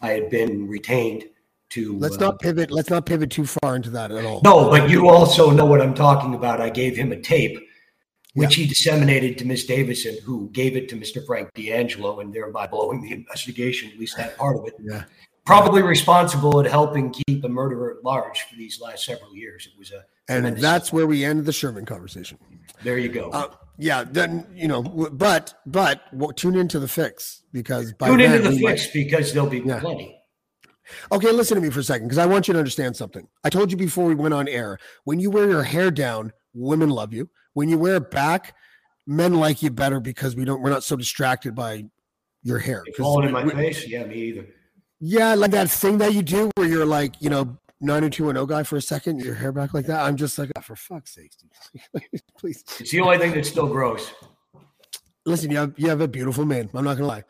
I had been retained to. Let's uh, not pivot. Let's not pivot too far into that at all. No, but you also know what I'm talking about. I gave him a tape, which yeah. he disseminated to Miss Davison, who gave it to Mr. Frank D'Angelo, and thereby blowing the investigation, at least that part of it. Yeah. Probably responsible at helping keep a murderer at large for these last several years. It was a and that's where we end the Sherman conversation. There you go. Uh, yeah, then you know, but but well, tune into the fix because tune into the fix might, because there'll be yeah. plenty. Okay, listen to me for a second because I want you to understand something. I told you before we went on air. When you wear your hair down, women love you. When you wear it back, men like you better because we don't. We're not so distracted by your hair. Falling in my we, face, yeah, me either. Yeah, like that thing that you do where you're like, you know, 90210 guy for a second, your hair back like that. I'm just like, oh, for fuck's sake, please. It's the only thing that's still gross. Listen, you have you have a beautiful man. I'm not gonna lie.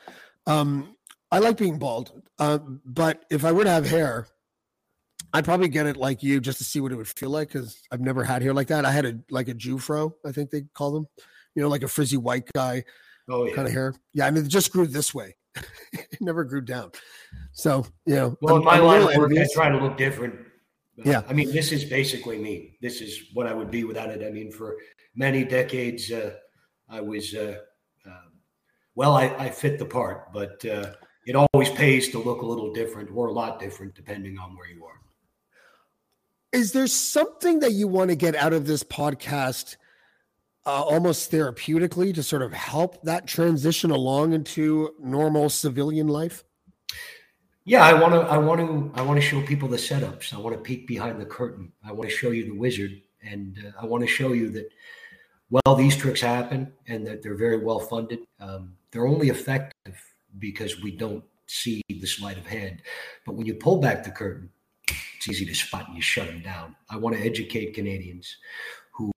Um, I like being bald, uh, but if I were to have hair, I'd probably get it like you just to see what it would feel like because I've never had hair like that. I had a like a Jew fro, I think they call them, you know, like a frizzy white guy oh, yeah. kind of hair. Yeah, I mean, it just grew this way. It never grew down. So, you know, well, I'm, in my I'm line of work, I try to look different. Yeah. I mean, this is basically me. This is what I would be without it. I mean, for many decades, uh, I was, uh, uh, well, I, I, fit the part, but uh, it always pays to look a little different or a lot different depending on where you are. Is there something that you want to get out of this podcast uh, almost therapeutically to sort of help that transition along into normal civilian life? Yeah, I want to. I want to. I want to show people the setups. I want to peek behind the curtain. I want to show you the wizard, and uh, I want to show you that well, these tricks happen, and that they're very well funded. Um, they're only effective because we don't see the sleight of hand. But when you pull back the curtain, it's easy to spot and you shut them down. I want to educate Canadians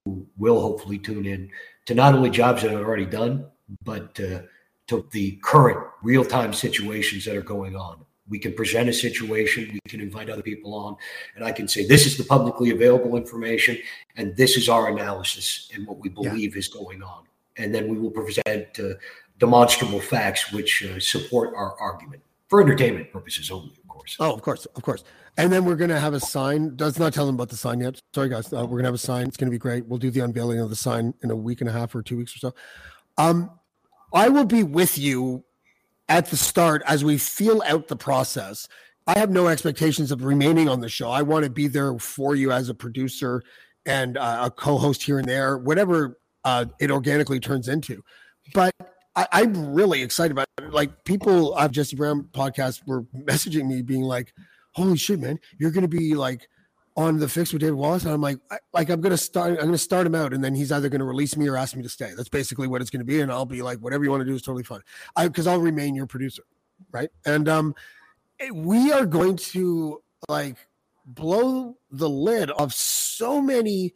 who will hopefully tune in to not only jobs that I've already done, but uh, to the current real time situations that are going on. We can present a situation, we can invite other people on, and I can say, this is the publicly available information, and this is our analysis and what we believe yeah. is going on. And then we will present uh, demonstrable facts which uh, support our argument for entertainment purposes only, of course. Oh, of course, of course. And then we're going to have a sign. Does not tell them about the sign yet. Sorry, guys. Uh, we're going to have a sign. It's going to be great. We'll do the unveiling of the sign in a week and a half or two weeks or so. Um, I will be with you at the start as we feel out the process. I have no expectations of remaining on the show. I want to be there for you as a producer and uh, a co-host here and there, whatever uh, it organically turns into. But I, am really excited about it. Like people of Jesse Brown podcast were messaging me, being like, "Holy shit, man! You're going to be like on the fix with David Wallace." And I'm like, I, "Like I'm going to start. I'm going to start him out, and then he's either going to release me or ask me to stay. That's basically what it's going to be. And I'll be like, whatever you want to do is totally fine. I because I'll remain your producer, right? And um, we are going to like blow the lid of so many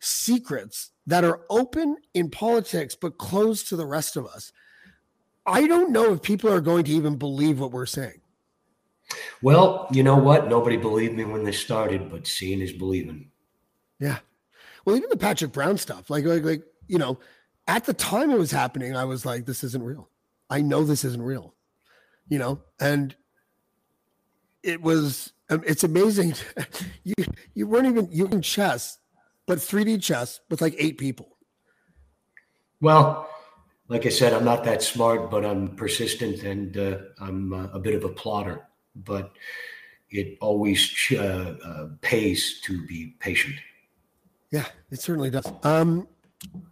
secrets that are open in politics but closed to the rest of us. I don't know if people are going to even believe what we're saying. Well, you know what? Nobody believed me when they started, but seeing is believing. Yeah. Well, even the Patrick Brown stuff, like, like, like, you know, at the time it was happening, I was like, this isn't real. I know this isn't real, you know, and it was, um, it's amazing. you, you weren't even, you in chess, but 3D chess with like eight people. Well, like I said, I'm not that smart, but I'm persistent and uh, I'm uh, a bit of a plotter. But it always uh, uh, pays to be patient. Yeah, it certainly does. Um,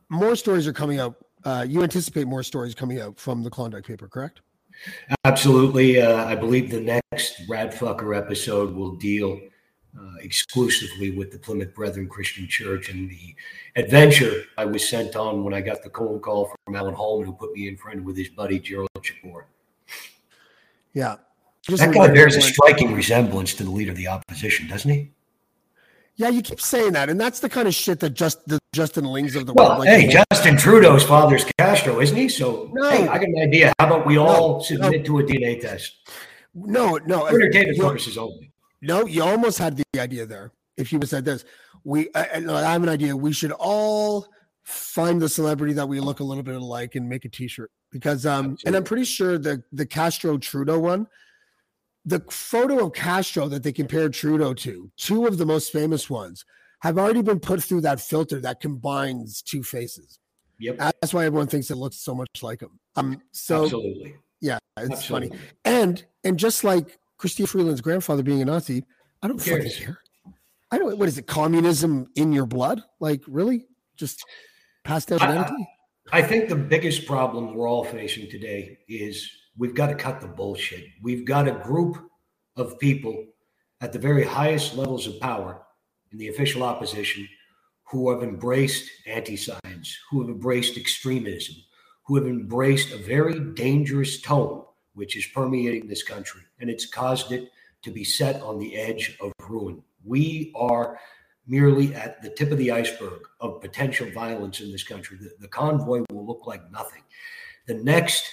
more stories are coming out. Uh, you anticipate more stories coming out from the Klondike paper, correct? Absolutely. Uh, I believe the next Radfucker episode will deal uh, exclusively with the Plymouth Brethren Christian Church and the adventure I was sent on when I got the phone call from Alan Hallman, who put me in front with his buddy Gerald Chipeur. Yeah. Just that guy bears a striking resemblance to the leader of the opposition, doesn't he? Yeah, you keep saying that, and that's the kind of shit that just the Justin Lings of the well, world. Like hey, Justin Trudeau's father's Castro, isn't he? So, no, hey, I got an idea. How about we all no, submit no. to a DNA test? No, no, for entertainment purposes only. No, you almost had the idea there. If you would said this, we I, I have an idea. We should all find the celebrity that we look a little bit alike and make a T-shirt because um Absolutely. and I'm pretty sure the the Castro Trudeau one, the photo of Castro that they compared Trudeau to, two of the most famous ones, have already been put through that filter that combines two faces. Yep. That's why everyone thinks it looks so much like him. Um. So Absolutely. Yeah, it's Absolutely. funny. And and just like Chrystia Freeland's grandfather being a Nazi, I don't fucking care. I don't. What is it? Communism in your blood? Like really? Just passed down genetically? I, I think the biggest problem we're all facing today is we've got to cut the bullshit. We've got a group of people at the very highest levels of power in the official opposition who have embraced anti-science, who have embraced extremism, who have embraced a very dangerous tone which is permeating this country, and it's caused it to be set on the edge of ruin. We are merely at the tip of the iceberg of potential violence in this country. The, the convoy will look like nothing. The next,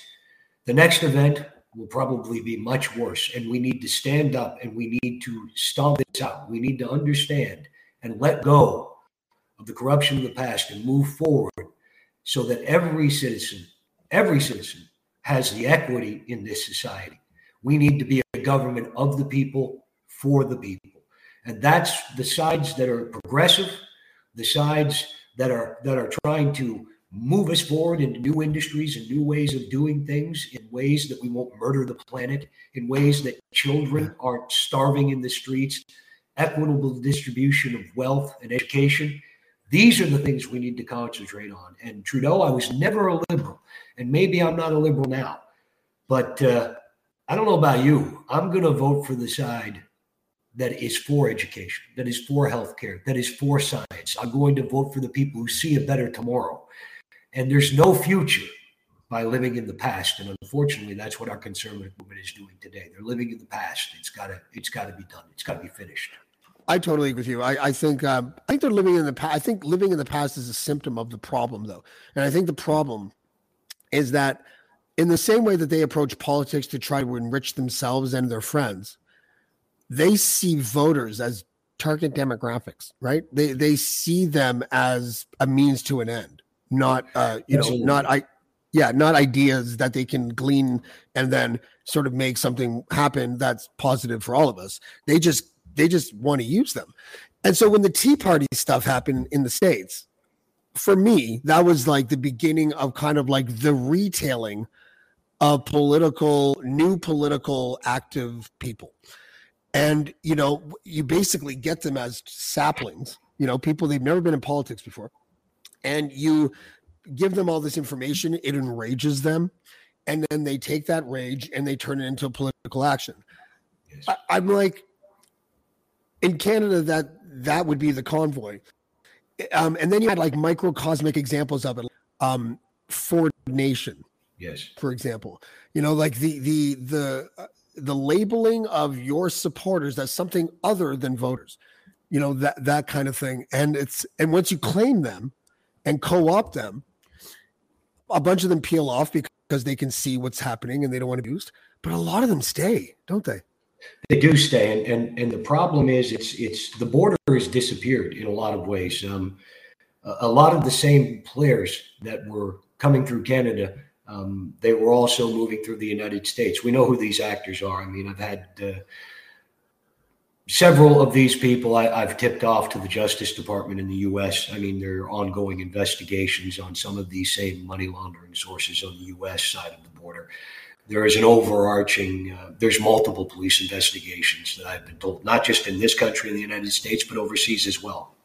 the next event will probably be much worse, and we need to stand up and we need to stomp this out. We need to understand and let go of the corruption of the past and move forward so that every citizen, every citizen has the equity in this society. We need to be a government of the people for the people. And that's the sides that are progressive, the sides that are that are trying to move us forward into new industries and new ways of doing things in ways that we won't murder the planet, in ways that children aren't starving in the streets, equitable distribution of wealth and education. These are the things we need to concentrate on. And Trudeau, I was never a liberal and maybe I'm not a liberal now, but uh, I don't know about you. I'm going to vote for the side that is for education, that is for healthcare, that is for science. I'm going to vote for the people who see a better tomorrow. And there's no future by living in the past. And unfortunately, that's what our conservative movement is doing today. They're living in the past. It's got to it's got to be done. It's got to be finished. I totally agree with you. I, I think um, I think they're living in the past. I think living in the past is a symptom of the problem, though, and I think the problem is that in the same way that they approach politics to try to enrich themselves and their friends, they see voters as target demographics, right? They they see them as a means to an end, not uh, you know, not I yeah, not ideas that they can glean and then sort of make something happen that's positive for all of us. They just they just want to use them. And so when the Tea Party stuff happened in the States, for me, that was like the beginning of kind of like the retailing of political, new political active people. And, you know, you basically get them as saplings, you know, people they've never been in politics before. And you give them all this information, it enrages them. And then they take that rage and they turn it into political action. I, I'm like, in Canada, that that would be the convoy. Um, and then you had like microcosmic examples of it. Um, Ford Nation, yes, for example, you know, like the the the uh, the labeling of your supporters as something other than voters, you know that that kind of thing. And it's and once you claim them and co-opt them, a bunch of them peel off because they can see what's happening and they don't want to be used. But a lot of them stay, don't they? They do stay, and, and and the problem is it's it's the border has disappeared in a lot of ways. Um, a, lot of the same players that were coming through Canada, um, they were also moving through the United States. We know who these actors are. I mean, I've had uh, several of these people I, have tipped off to the Justice Department in the U.S. I mean, there are ongoing investigations on some of these same money laundering sources on the U.S. side of the border there is an overarching uh, there's multiple police investigations that i've been told not just in this country in the united states but overseas as well.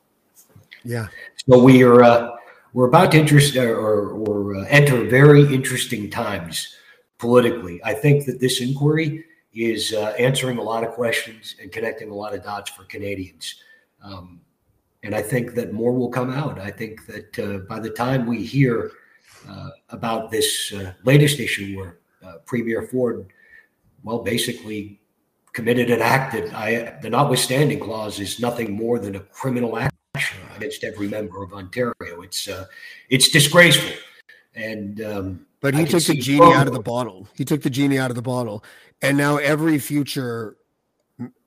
Yeah. So we are uh, we're about to interest uh, or, or uh, enter very interesting times politically. I think that this inquiry is uh, answering a lot of questions and connecting a lot of dots for canadians. Um, and i think that more will come out. I think that uh, by the time we hear about this latest issue where uh, Premier Ford, well, basically committed and acted. I, the notwithstanding clause is nothing more than a criminal action against every member of Ontario. It's uh, it's disgraceful. And um, but he took the genie out of the bottle. He took the genie out of the bottle, and now every future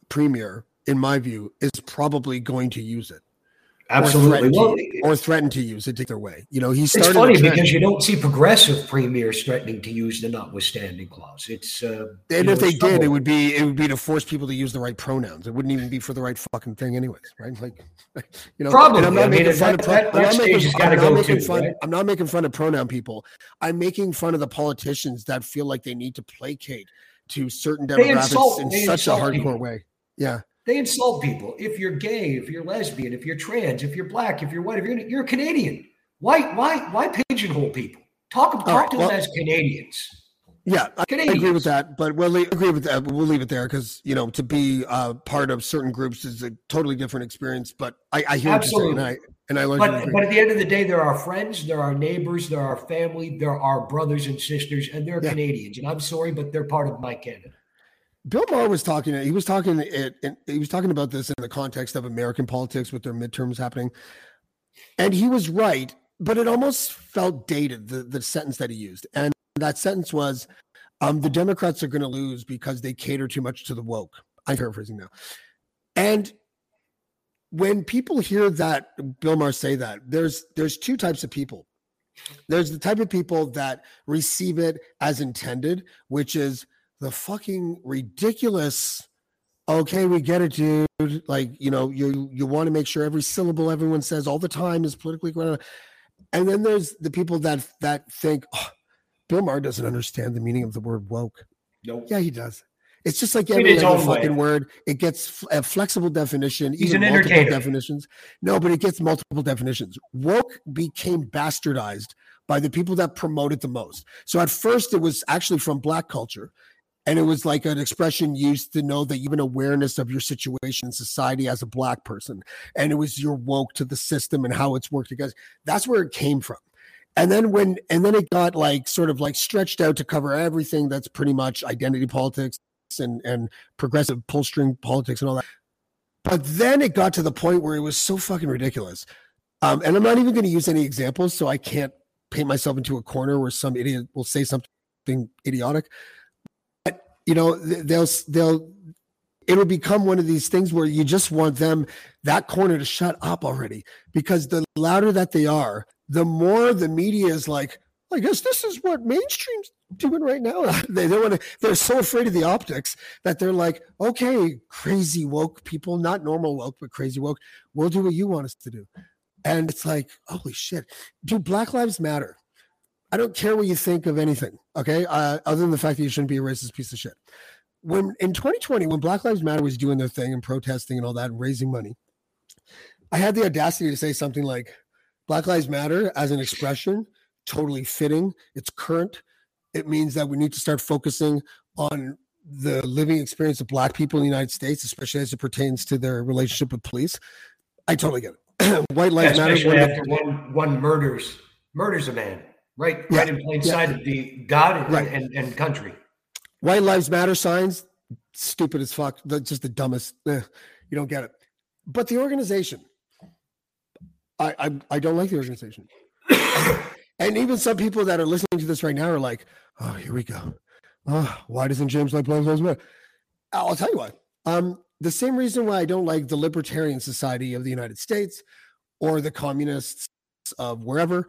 premier, in my view, is probably going to use it. Absolutely. Or threaten, well, to, or threaten to use it their way. You know, he started. It's funny because you don't see progressive premiers threatening to use the notwithstanding clause. It's uh, and if know, they did, it would be it would be to force people to use the right pronouns. It wouldn't even be for the right fucking thing, anyways, right? Like, you know, probably. I'm not making fun of. Pro- that, that I'm, not making, I'm, not making fun. I'm not making fun of pronoun people. I'm making fun of the politicians that feel like they need to placate to certain demographics insult, in such a hardcore people. way. Yeah. They insult people. If you're gay, if you're lesbian, if you're trans, if you're black, if you're white, if you're you're a Canadian. Why why why pigeonhole people? Talk talk oh, to well, them as Canadians. Yeah, Canadians. I agree with that, but we'll agree with that. We'll leave it there because you know to be uh, part of certain groups is a totally different experience. But I, I hear Absolutely. what you're saying, and I, and I But, but at the end of the day, there are friends, there are neighbors, there are family, there are brothers and sisters, and they're yeah. Canadians. And I'm sorry, but they're part of my Canada. Bill Maher was talking. He was talking. It, he was talking about this in the context of American politics with their midterms happening, and he was right. But it almost felt dated. The the sentence that he used, and that sentence was, um, "The Democrats are going to lose because they cater too much to the woke." I'm paraphrasing now, and when people hear that Bill Maher say that, there's there's two types of people. There's the type of people that receive it as intended, which is the fucking ridiculous okay we get it dude. Like you know you you want to make sure every syllable everyone says all the time is politically correct. And then there's the people that that think oh, bill maher doesn't understand the meaning of the word woke. Nope. yeah he does. It's just like every other fucking way. word. It gets a flexible definition he's an entertainer. definitions. No but it gets multiple definitions. Woke became bastardized by the people that promote it the most. So at first it was actually from black culture and it was like an expression used to know that you have an awareness of your situation in society as a black person. And it was your woke to the system and how it's worked together that's where it came from. And then when and then it got like sort of like stretched out to cover everything that's pretty much identity politics and and progressive pull string politics and all that. But then it got to the point where it was so fucking ridiculous. Um, and i'm not even going to use any examples so i can't paint myself into a corner where some idiot will say something idiotic. You know, they'll they'll it'll become one of these things where you just want them that corner to shut up already because the louder that they are, the more the media is like, I guess this is what mainstream's doing right now. they don't want to, they're so afraid of the optics that they're like, okay, crazy woke people, not normal woke, but crazy woke, we'll do what you want us to do. And it's like, holy shit. Do Black Lives Matter? I don't care what you think of anything, okay? Uh, other than the fact that you shouldn't be a racist piece of shit. When in 2020, when Black Lives Matter was doing their thing and protesting and all that and raising money, I had the audacity to say something like, Black Lives Matter as an expression, totally fitting. It's current. It means that we need to start focusing on the living experience of Black people in the United States, especially as it pertains to their relationship with police. I totally get it. White lives yeah, matter. After one, one murders murders a man, right, yeah, right in plain yeah. sight of the God and, right. and, and, country. White lives matter signs, stupid as fuck. That's just the dumbest. Eh, you don't get it. But the organization, I, I, I don't like the organization. and even some people that are listening to this right now are like, "Oh, here we go. Oh, why doesn't James like Black Lives Matter?" I'll tell you why. Um, the same reason why I don't like the Libertarian Society of the United States or the communists of wherever.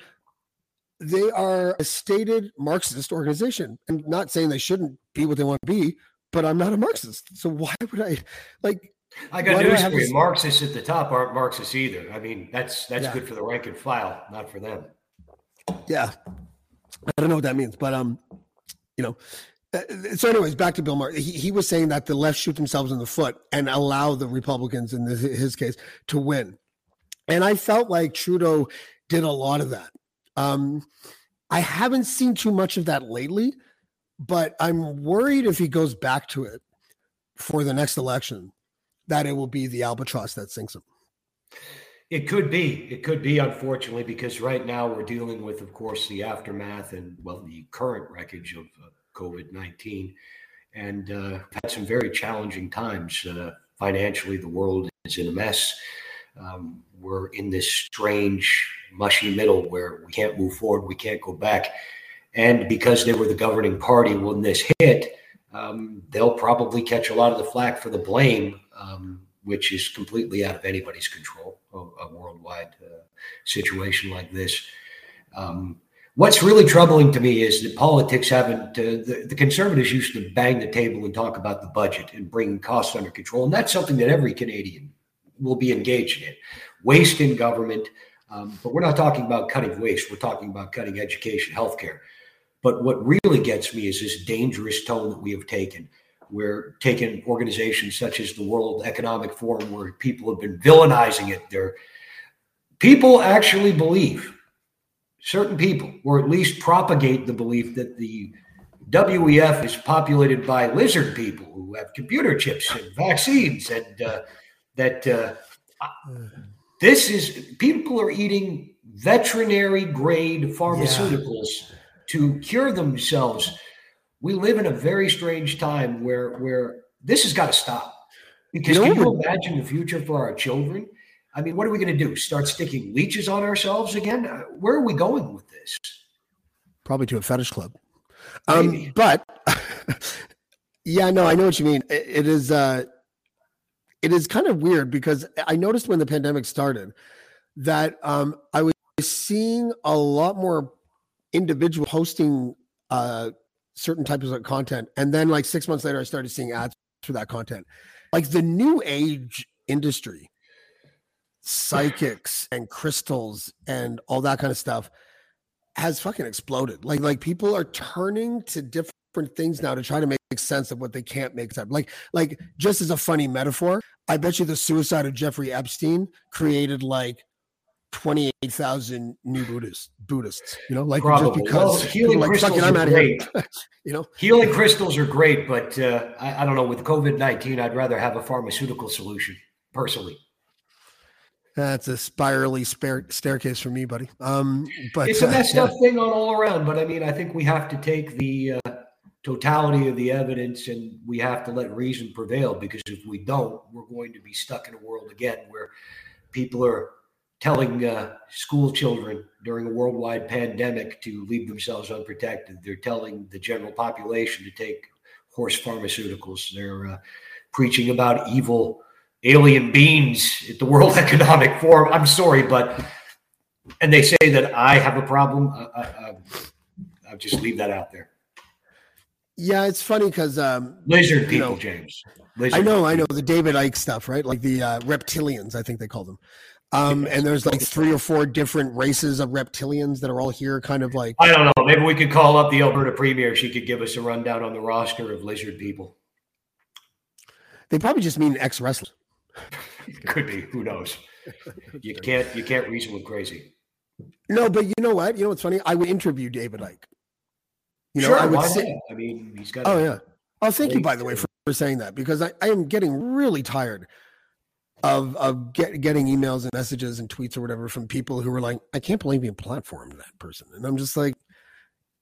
They are a stated Marxist organization. I'm not saying they shouldn't be what they want to be, but I'm not a Marxist. So why would I like? I got news for you. Marxists at the top aren't Marxists either. I mean, that's that's yeah. good for the rank and file, not for them. Yeah, I don't know what that means, but um, you know, uh, so, anyways, back to Bill Maher. He, he was saying that the left shoot themselves in the foot and allow the Republicans, in this, his case, to win. And I felt like Trudeau did a lot of that. Um, I haven't seen too much of that lately, but I'm worried if he goes back to it for the next election, that it will be the albatross that sinks him. It could be. It could be, unfortunately, because right now we're dealing with, of course, the aftermath and, well, the current wreckage of uh, COVID 19 and uh, had some very challenging times. Uh, financially, the world is in a mess. Um, we're in this strange, mushy middle where we can't move forward, we can't go back. And because they were the governing party when this hit, um, they'll probably catch a lot of the flack for the blame, um, which is completely out of anybody's control, a, a worldwide uh, situation like this. Um, What's really troubling to me is that politics haven't, uh, the, the, conservatives used to bang the table and talk about the budget and bring costs under control. And that's something that every Canadian will be engaged in. Waste in government. Um, but we're not talking about cutting waste. We're talking about cutting education, healthcare. But what really gets me is this dangerous tone that we have taken. We're taking organizations such as the World Economic Forum, where people have been villainizing it. They're, people actually believe certain people, or at least propagate the belief that the WEF is populated by lizard people who have computer chips and vaccines, and uh, that uh, this is people are eating veterinary grade pharmaceuticals yeah. to cure themselves. We live in a very strange time where where this has got to stop. Because you know, can you imagine the future for our children? I mean, what are we going to do? Start sticking leeches on ourselves again? Uh, where are we going with this? Probably to a fetish club. Um, but yeah, no, I know what you mean. it, it is uh, it is kind of weird because I noticed when the pandemic started that um, I was seeing a lot more individual posting uh, certain types of content, and then like six months later, I started seeing ads for that content. Like the new age industry psychics and crystals and all that kind of stuff has fucking exploded. Like like people are turning to different things now to try to make sense of what they can't make sense. Like like just as a funny metaphor, I bet you the suicide of Jeffrey Epstein created like 28,000 new Buddhists, Buddhists, you know, like Probably. just because well, healing like, crystals I'm are great. you know, healing crystals are great, but uh, I, I don't know with COVID-19, I'd rather have a pharmaceutical solution personally. That's a spirally spare staircase for me, buddy. Um, but it's a messed uh, up thing on all around. But I mean, I think we have to take the uh, totality of the evidence and we have to let reason prevail because if we don't, we're going to be stuck in a world again where people are telling uh, school children during a worldwide pandemic to leave themselves unprotected. They're telling the general population to take horse pharmaceuticals. They're uh, preaching about evil alien beings at the World Economic Forum. I'm sorry, but and they say that I have a problem. I, I, I'll just leave that out there. Yeah, it's funny because um, lizard people, know, James. Lizard I know, people. I know the David Icke stuff, right? Like the uh, reptilians, I think they call them. Um, and there's like three or four different races of reptilians that are all here, kind of like. I don't know. Maybe we could call up the Alberta Premier. She could give us a rundown on the roster of lizard people. They probably just mean ex wrestlers. Could be. Who knows? You can't. You can't reason with crazy. No, but you know what? You know what's funny? I would interview David Icke. You know, sure, I would say. I mean, he's got. Oh yeah. Oh, thank you, by the way, for, for saying that because I, I am getting really tired of of get, getting emails and messages and tweets or whatever from people who were like, "I can't believe you platformed that person," and I'm just like,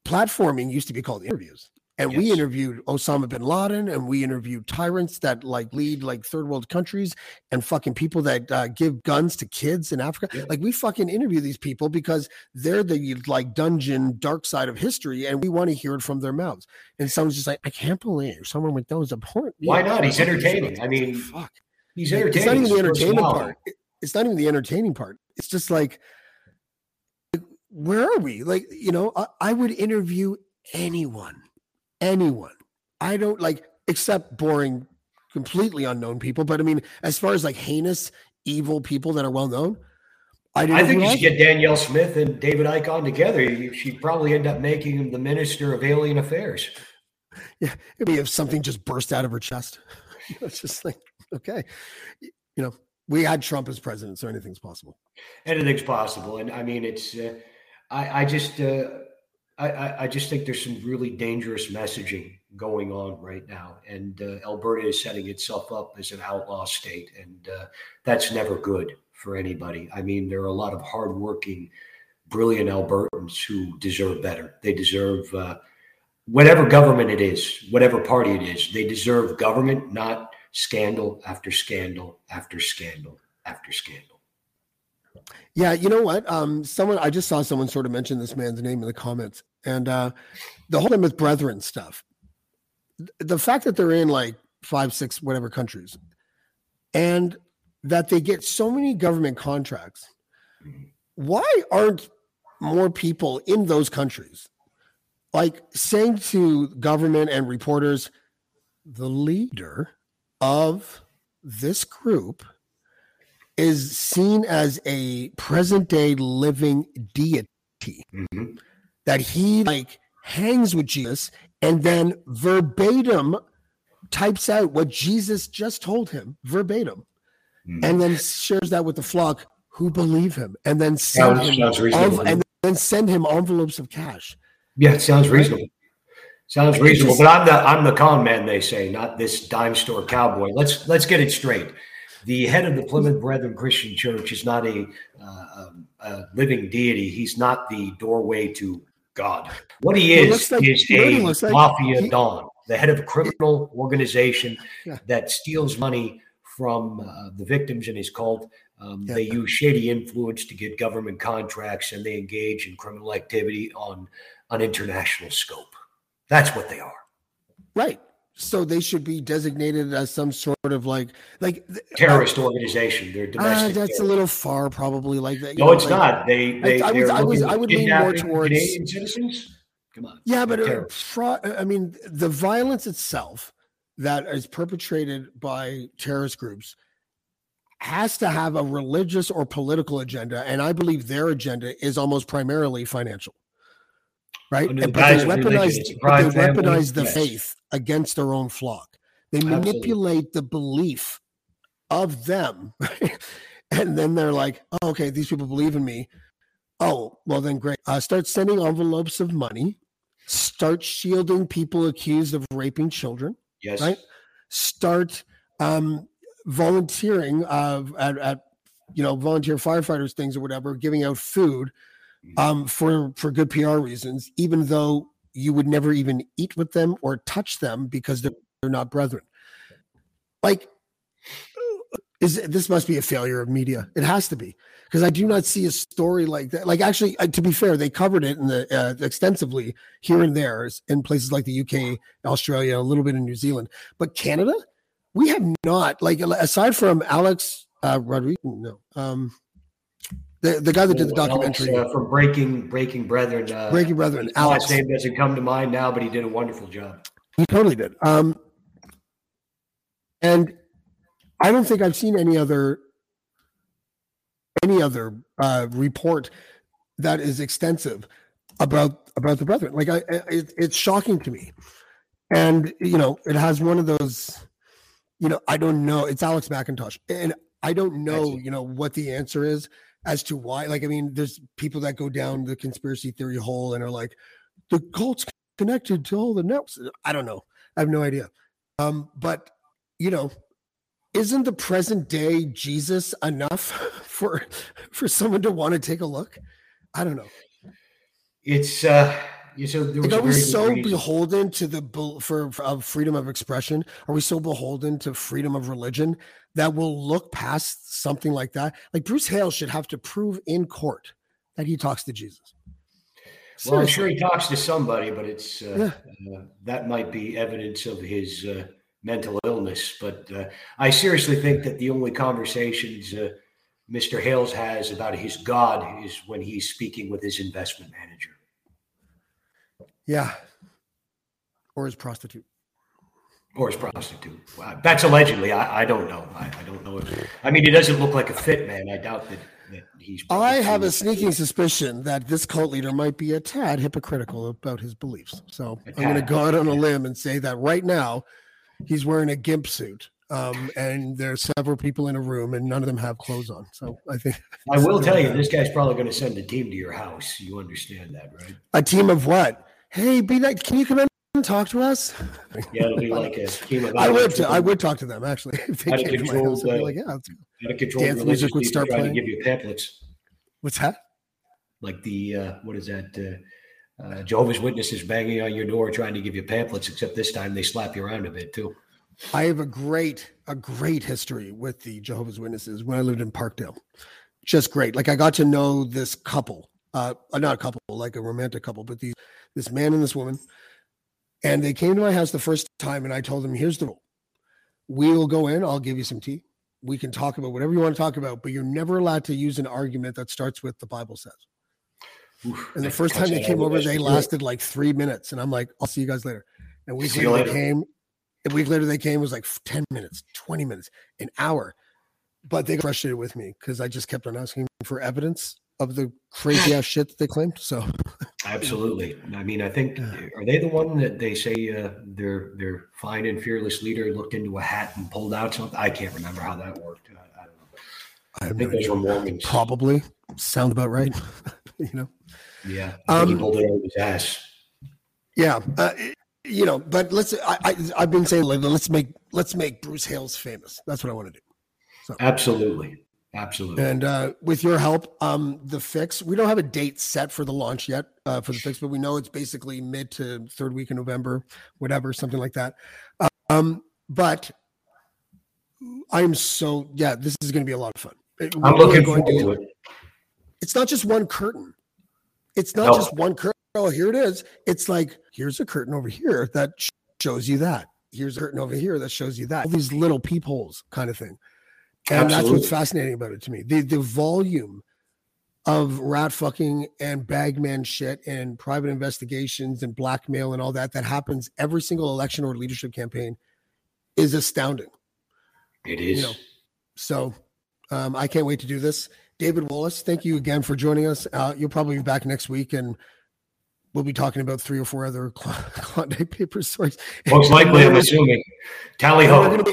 platforming used to be called interviews. And yes. we interviewed Osama bin Laden, and we interviewed tyrants that like lead like third world countries, and fucking people that uh, give guns to kids in Africa. Yeah. Like we fucking interview these people because they're the like dungeon dark side of history, and we want to hear it from their mouths. And someone's just like, I can't believe someone with those abhorrent. Why not? He's entertaining. I mean, fuck. He's entertaining. It's not even the entertainment part. It's not even the entertaining part. It's just like, where are we? Like, you know, I, I would interview anyone anyone. I don't like except boring, completely unknown people. But I mean, as far as like heinous, evil people that are well known, I, I think you should get Danielle Smith and David Icke on together. She'd probably end up making him the minister of alien affairs. Yeah, it'd be if something just burst out of her chest. it's just like, okay, you know, we had Trump as president, so anything's possible. Anything's possible, and I mean, it's. Uh, I, I just. Uh, I, I, just think there's some really dangerous messaging going on right now, and uh, Alberta is setting itself up as an outlaw state, and uh, that's never good for anybody. I mean, there are a lot of hardworking, brilliant Albertans who deserve better. They deserve uh, whatever government it is, whatever party it is. They deserve government, not scandal after scandal after scandal after scandal. Yeah, you know what? Um, someone I just saw someone sort of mention this man's name in the comments, and uh, the whole with Brethren stuff. The fact that they're in like five, six, whatever countries, and that they get so many government contracts. Why aren't more people in those countries like saying to government and reporters, the leader of this group is seen as a present day living deity mm-hmm. That he like hangs with Jesus and then verbatim types out what Jesus just told him verbatim mm-hmm. and then shares that with the flock who believe him and then send sounds, him sounds and then send him envelopes of cash. Yeah, it sounds reasonable. Sounds reasonable, but I'm the I'm the con man. They say, not this dime store cowboy. Let's let's get it straight the head of the Plymouth Brethren Christian Church is not a, uh, um, a living deity. He's not the doorway to God. What he is like, is a mafia like. don, the head of a criminal organization yeah. that steals money from uh, the victims in his cult. Um, yeah. They use shady influence to get government contracts, and they engage in criminal activity on an international scope. That's what they are. Right so they should be designated as some sort of like like terrorist uh, organization. They're domestic. Uh, that's a little far, probably. Like that. No, know, it's like, not. They. they I, I, was, I, was, I would lean more towards Canadian citizens. Come on. Yeah, but uh, fraud, I mean, the violence itself that is perpetrated by terrorist groups has to have a religious or political agenda, and I believe their agenda is almost primarily financial right? but they weaponize, but they weaponize the yes. faith against their own flock. They manipulate Absolutely. the belief of them, and then they're like, oh, "Okay, these people believe in me. Oh, well then, great. Uh, start sending envelopes of money. Start shielding people accused of raping children. Yes. Right. Start um, volunteering uh, at, at you know volunteer firefighters things or whatever, giving out food um, for for good PR reasons, even though you would never even eat with them or touch them because they're, they're not brethren. Like, is this must be a failure of media? It has to be because I do not see a story like that. Like actually, to be fair, they covered it in the uh, extensively here and there in places like the UK, Australia, a little bit in New Zealand, but Canada, we have not like aside from Alex uh, Rodriguez, no, um, the the guy that did the documentary Alex, uh, from Breaking Breaking Brethren. Uh, Breaking Brethren. Alex name doesn't come to mind now, but he did a wonderful job. He totally did. Um, and I don't think I've seen any other any other uh, report that is extensive about about the brethren. Like I, it, it's shocking to me, and you know, it has one of those. You know, I don't know. It's Alex McIntosh, and I don't know. You know what the answer is as to why. Like, I mean, there's people that go down the conspiracy theory hole and are like, the cult's connected to all the networks. I don't know. I have no idea. Um, but you know, isn't the present day Jesus enough for for someone to want to take a look? I don't know. It's uh you so there like, are we so reason. beholden to the for, for of freedom of expression? Are we so beholden to freedom of religion that will look past something like that? Like Bruce Hales should have to prove in court that he talks to Jesus. Seriously. Well, I'm sure he talks to somebody, but it's uh, yeah. uh, that might be evidence of his uh, mental illness. But uh, I seriously think that the only conversations uh, Mr. Hales has about his God is when he's speaking with his investment manager. Yeah. Or his prostitute. Or his prostitute. That's allegedly. I, I don't know. I, I, don't know. If, I mean, he doesn't look like a fit man. I doubt that, that he's. I have a sneaking suspicion that this cult leader might be a tad hypocritical about his beliefs. So I'm going to go out on a limb and say that right now he's wearing a gimp suit. Um, and there's several people in a room, and none of them have clothes on. So I think I will tell you, this guy's probably going to send a team to your house. You understand that, right? A team of what? Hey, be that. Can you come in and talk to us? Yeah, it'll be like a of. I would. I would talk to them actually. If they came to my house, I'd be like, yeah, let's go. Out of control dance music would start playing. To give you pamphlets. What's that? Like the uh, what is that? Uh, uh, Jehovah's Witnesses banging on your door trying to give you pamphlets, except this time they slap you around a bit too. I have a great, a great history with the Jehovah's Witnesses when I lived in Parkdale. Just great. Like I got to know this couple, uh, not a couple, like a romantic couple, but these, this man and this woman. And they came to my house the first time, and I told them, here's the rule. We will go in, I'll give you some tea. We can talk about whatever you want to talk about, but you're never allowed to use an argument that starts with the Bible says. Oof, and the first time they came over, they lasted like three minutes. And I'm like, I'll see you guys later. And we came a week later, they came. It was like ten minutes, twenty minutes, an hour. But they got frustrated with me because I just kept on asking for evidence of the crazy ass shit that they claimed. So, absolutely. I mean, I think are they the one that they say uh, their their fine and fearless leader looked into a hat and pulled out something? I can't remember how that worked. I, I don't know. I, I think no those were Mormons. Probably sound about right. you know. Yeah, um, he pulled it out of his ass. Yeah, uh, you know, but let's. I, I have been saying let's make let's make Bruce Hales famous. That's what I want to do. So. Absolutely, absolutely. And uh, with your help, um, the fix. We don't have a date set for the launch yet uh, for the fix, but we know it's basically mid to third week in November, whatever, something like that. Um, but I am so yeah, this is going to be a lot of fun. I'm looking forward to, to it. It's not just one curtain. It's not no. just one curtain oh, here it is. It's like, here's a curtain over here that shows you that. Here's a curtain over here that shows you that. All these little peepholes kind of thing. And Absolutely. that's what's fascinating about it to me. The the volume of rat fucking and bagman shit and private investigations and blackmail and all that that happens every single election or leadership campaign is astounding. It is. You know, so um, I can't wait to do this. David Wallace, thank you again for joining us. Uh, you'll probably be back next week and we'll be talking about three or four other Klondike paper stories. Most likely, I'm assuming. Tally ho.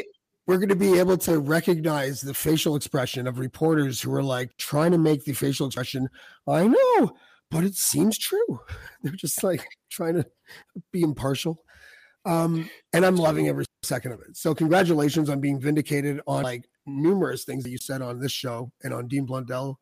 We're going to be able to recognize the facial expression of reporters who are like trying to make the facial expression. I know, but it seems true. They're just like trying to be impartial. Um, and I'm loving every second of it. So congratulations on being vindicated on like numerous things that you said on this show and on Dean Blundell.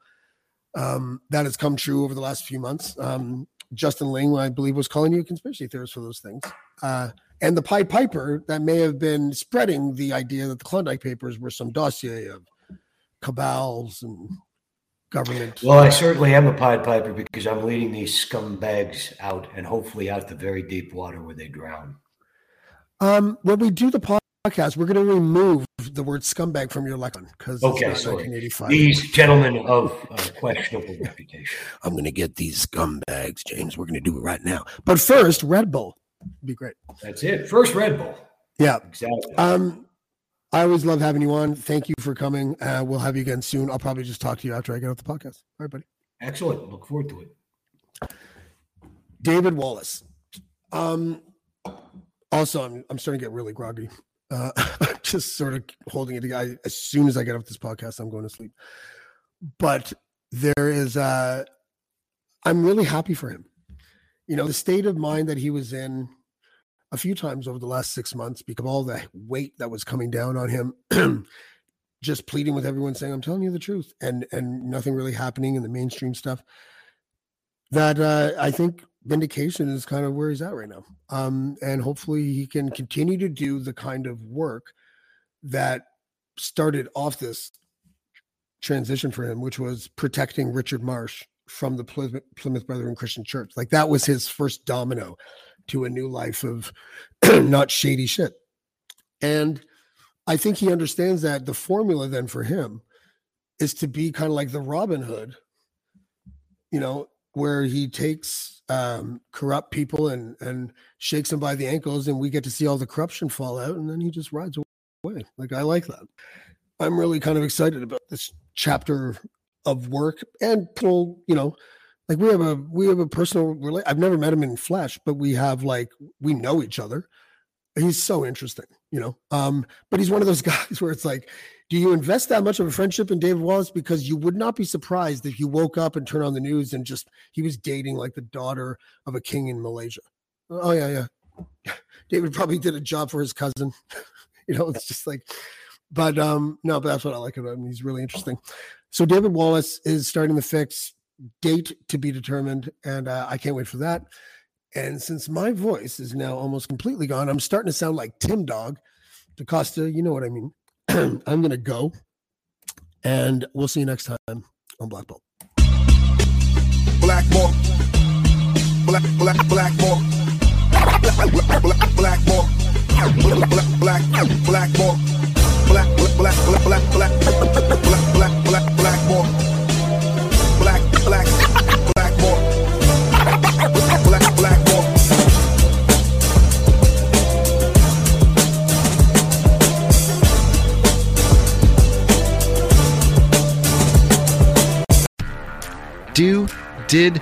Um, that has come true over the last few months. Um, Justin Ling, I believe, was calling you a conspiracy theorist for those things. Uh, and the Pied Piper that may have been spreading the idea that the Klondike Papers were some dossier of cabals and government. Well, I certainly am a Pied Piper because I'm leading these scumbags out and hopefully out to very deep water where they drown. Um, when we do the podcast, we're going to remove the word scumbag from your lexicon because Okay. 1985. These gentlemen of uh, questionable reputation. I'm going to get these scumbags, James. We're going to do it right now. But first, Red Bull. Be great. That's it. First Red Bull. Yeah. Exactly. Um, I always love having you on. Thank you for coming. Uh, we'll have you again soon. I'll probably just talk to you after I get off the podcast. All right, buddy. Excellent. Look forward to it. David Wallace. Um, also, I'm I'm starting to get really groggy. Uh, I'm just sort of holding it together. As soon as I get off this podcast, I'm going to sleep. But there is, uh, I'm really happy for him. You know, the state of mind that he was in a few times over the last six months because of all the weight that was coming down on him. just pleading with everyone, saying, "I'm telling you the truth," and and nothing really happening in the mainstream stuff that uh, I think vindication is kind of where he's at right now. Um, and hopefully he can continue to do the kind of work that started off this transition for him, which was protecting Richard Marsh from the Plymouth, Brethren Christian Church. Like that was his first domino to a new life of not shady shit. And I think he understands that the formula then for him is to be kind of like the Robin Hood, you know, where he takes um, corrupt people and and shakes them by the ankles, and we get to see all the corruption fall out, and then he just rides away. Like I like that. I'm really kind of excited about this chapter of work and. You know, like we have a we have a personal. rela- I've never met him in flesh, but we have like we know each other. He's so interesting, you know. Um, but he's one of those guys where it's like, do you invest that much of a friendship in David Wallace? Because you would not be surprised if you woke up and turned on the news and just he was dating like the daughter of a king in Malaysia. Oh yeah, yeah. David probably did a job for his cousin. you know, it's just like, but um, no, but that's what I like about him. He's really interesting. So David Wallace is starting the fix. Date to be determined, and uh, I can't wait for that. And since my voice is now almost completely gone, I'm starting to sound like Tim Dog. DaCosta, you know what I mean. I'm going to go. And we'll see you next time on Black Bolt. Black Mark. Black, black, black Mark. Black, black, black, Mark. Black, black, black. Black, black, black, black, black, black, black, black, black, black. Black, black, black. Black. Do, Did,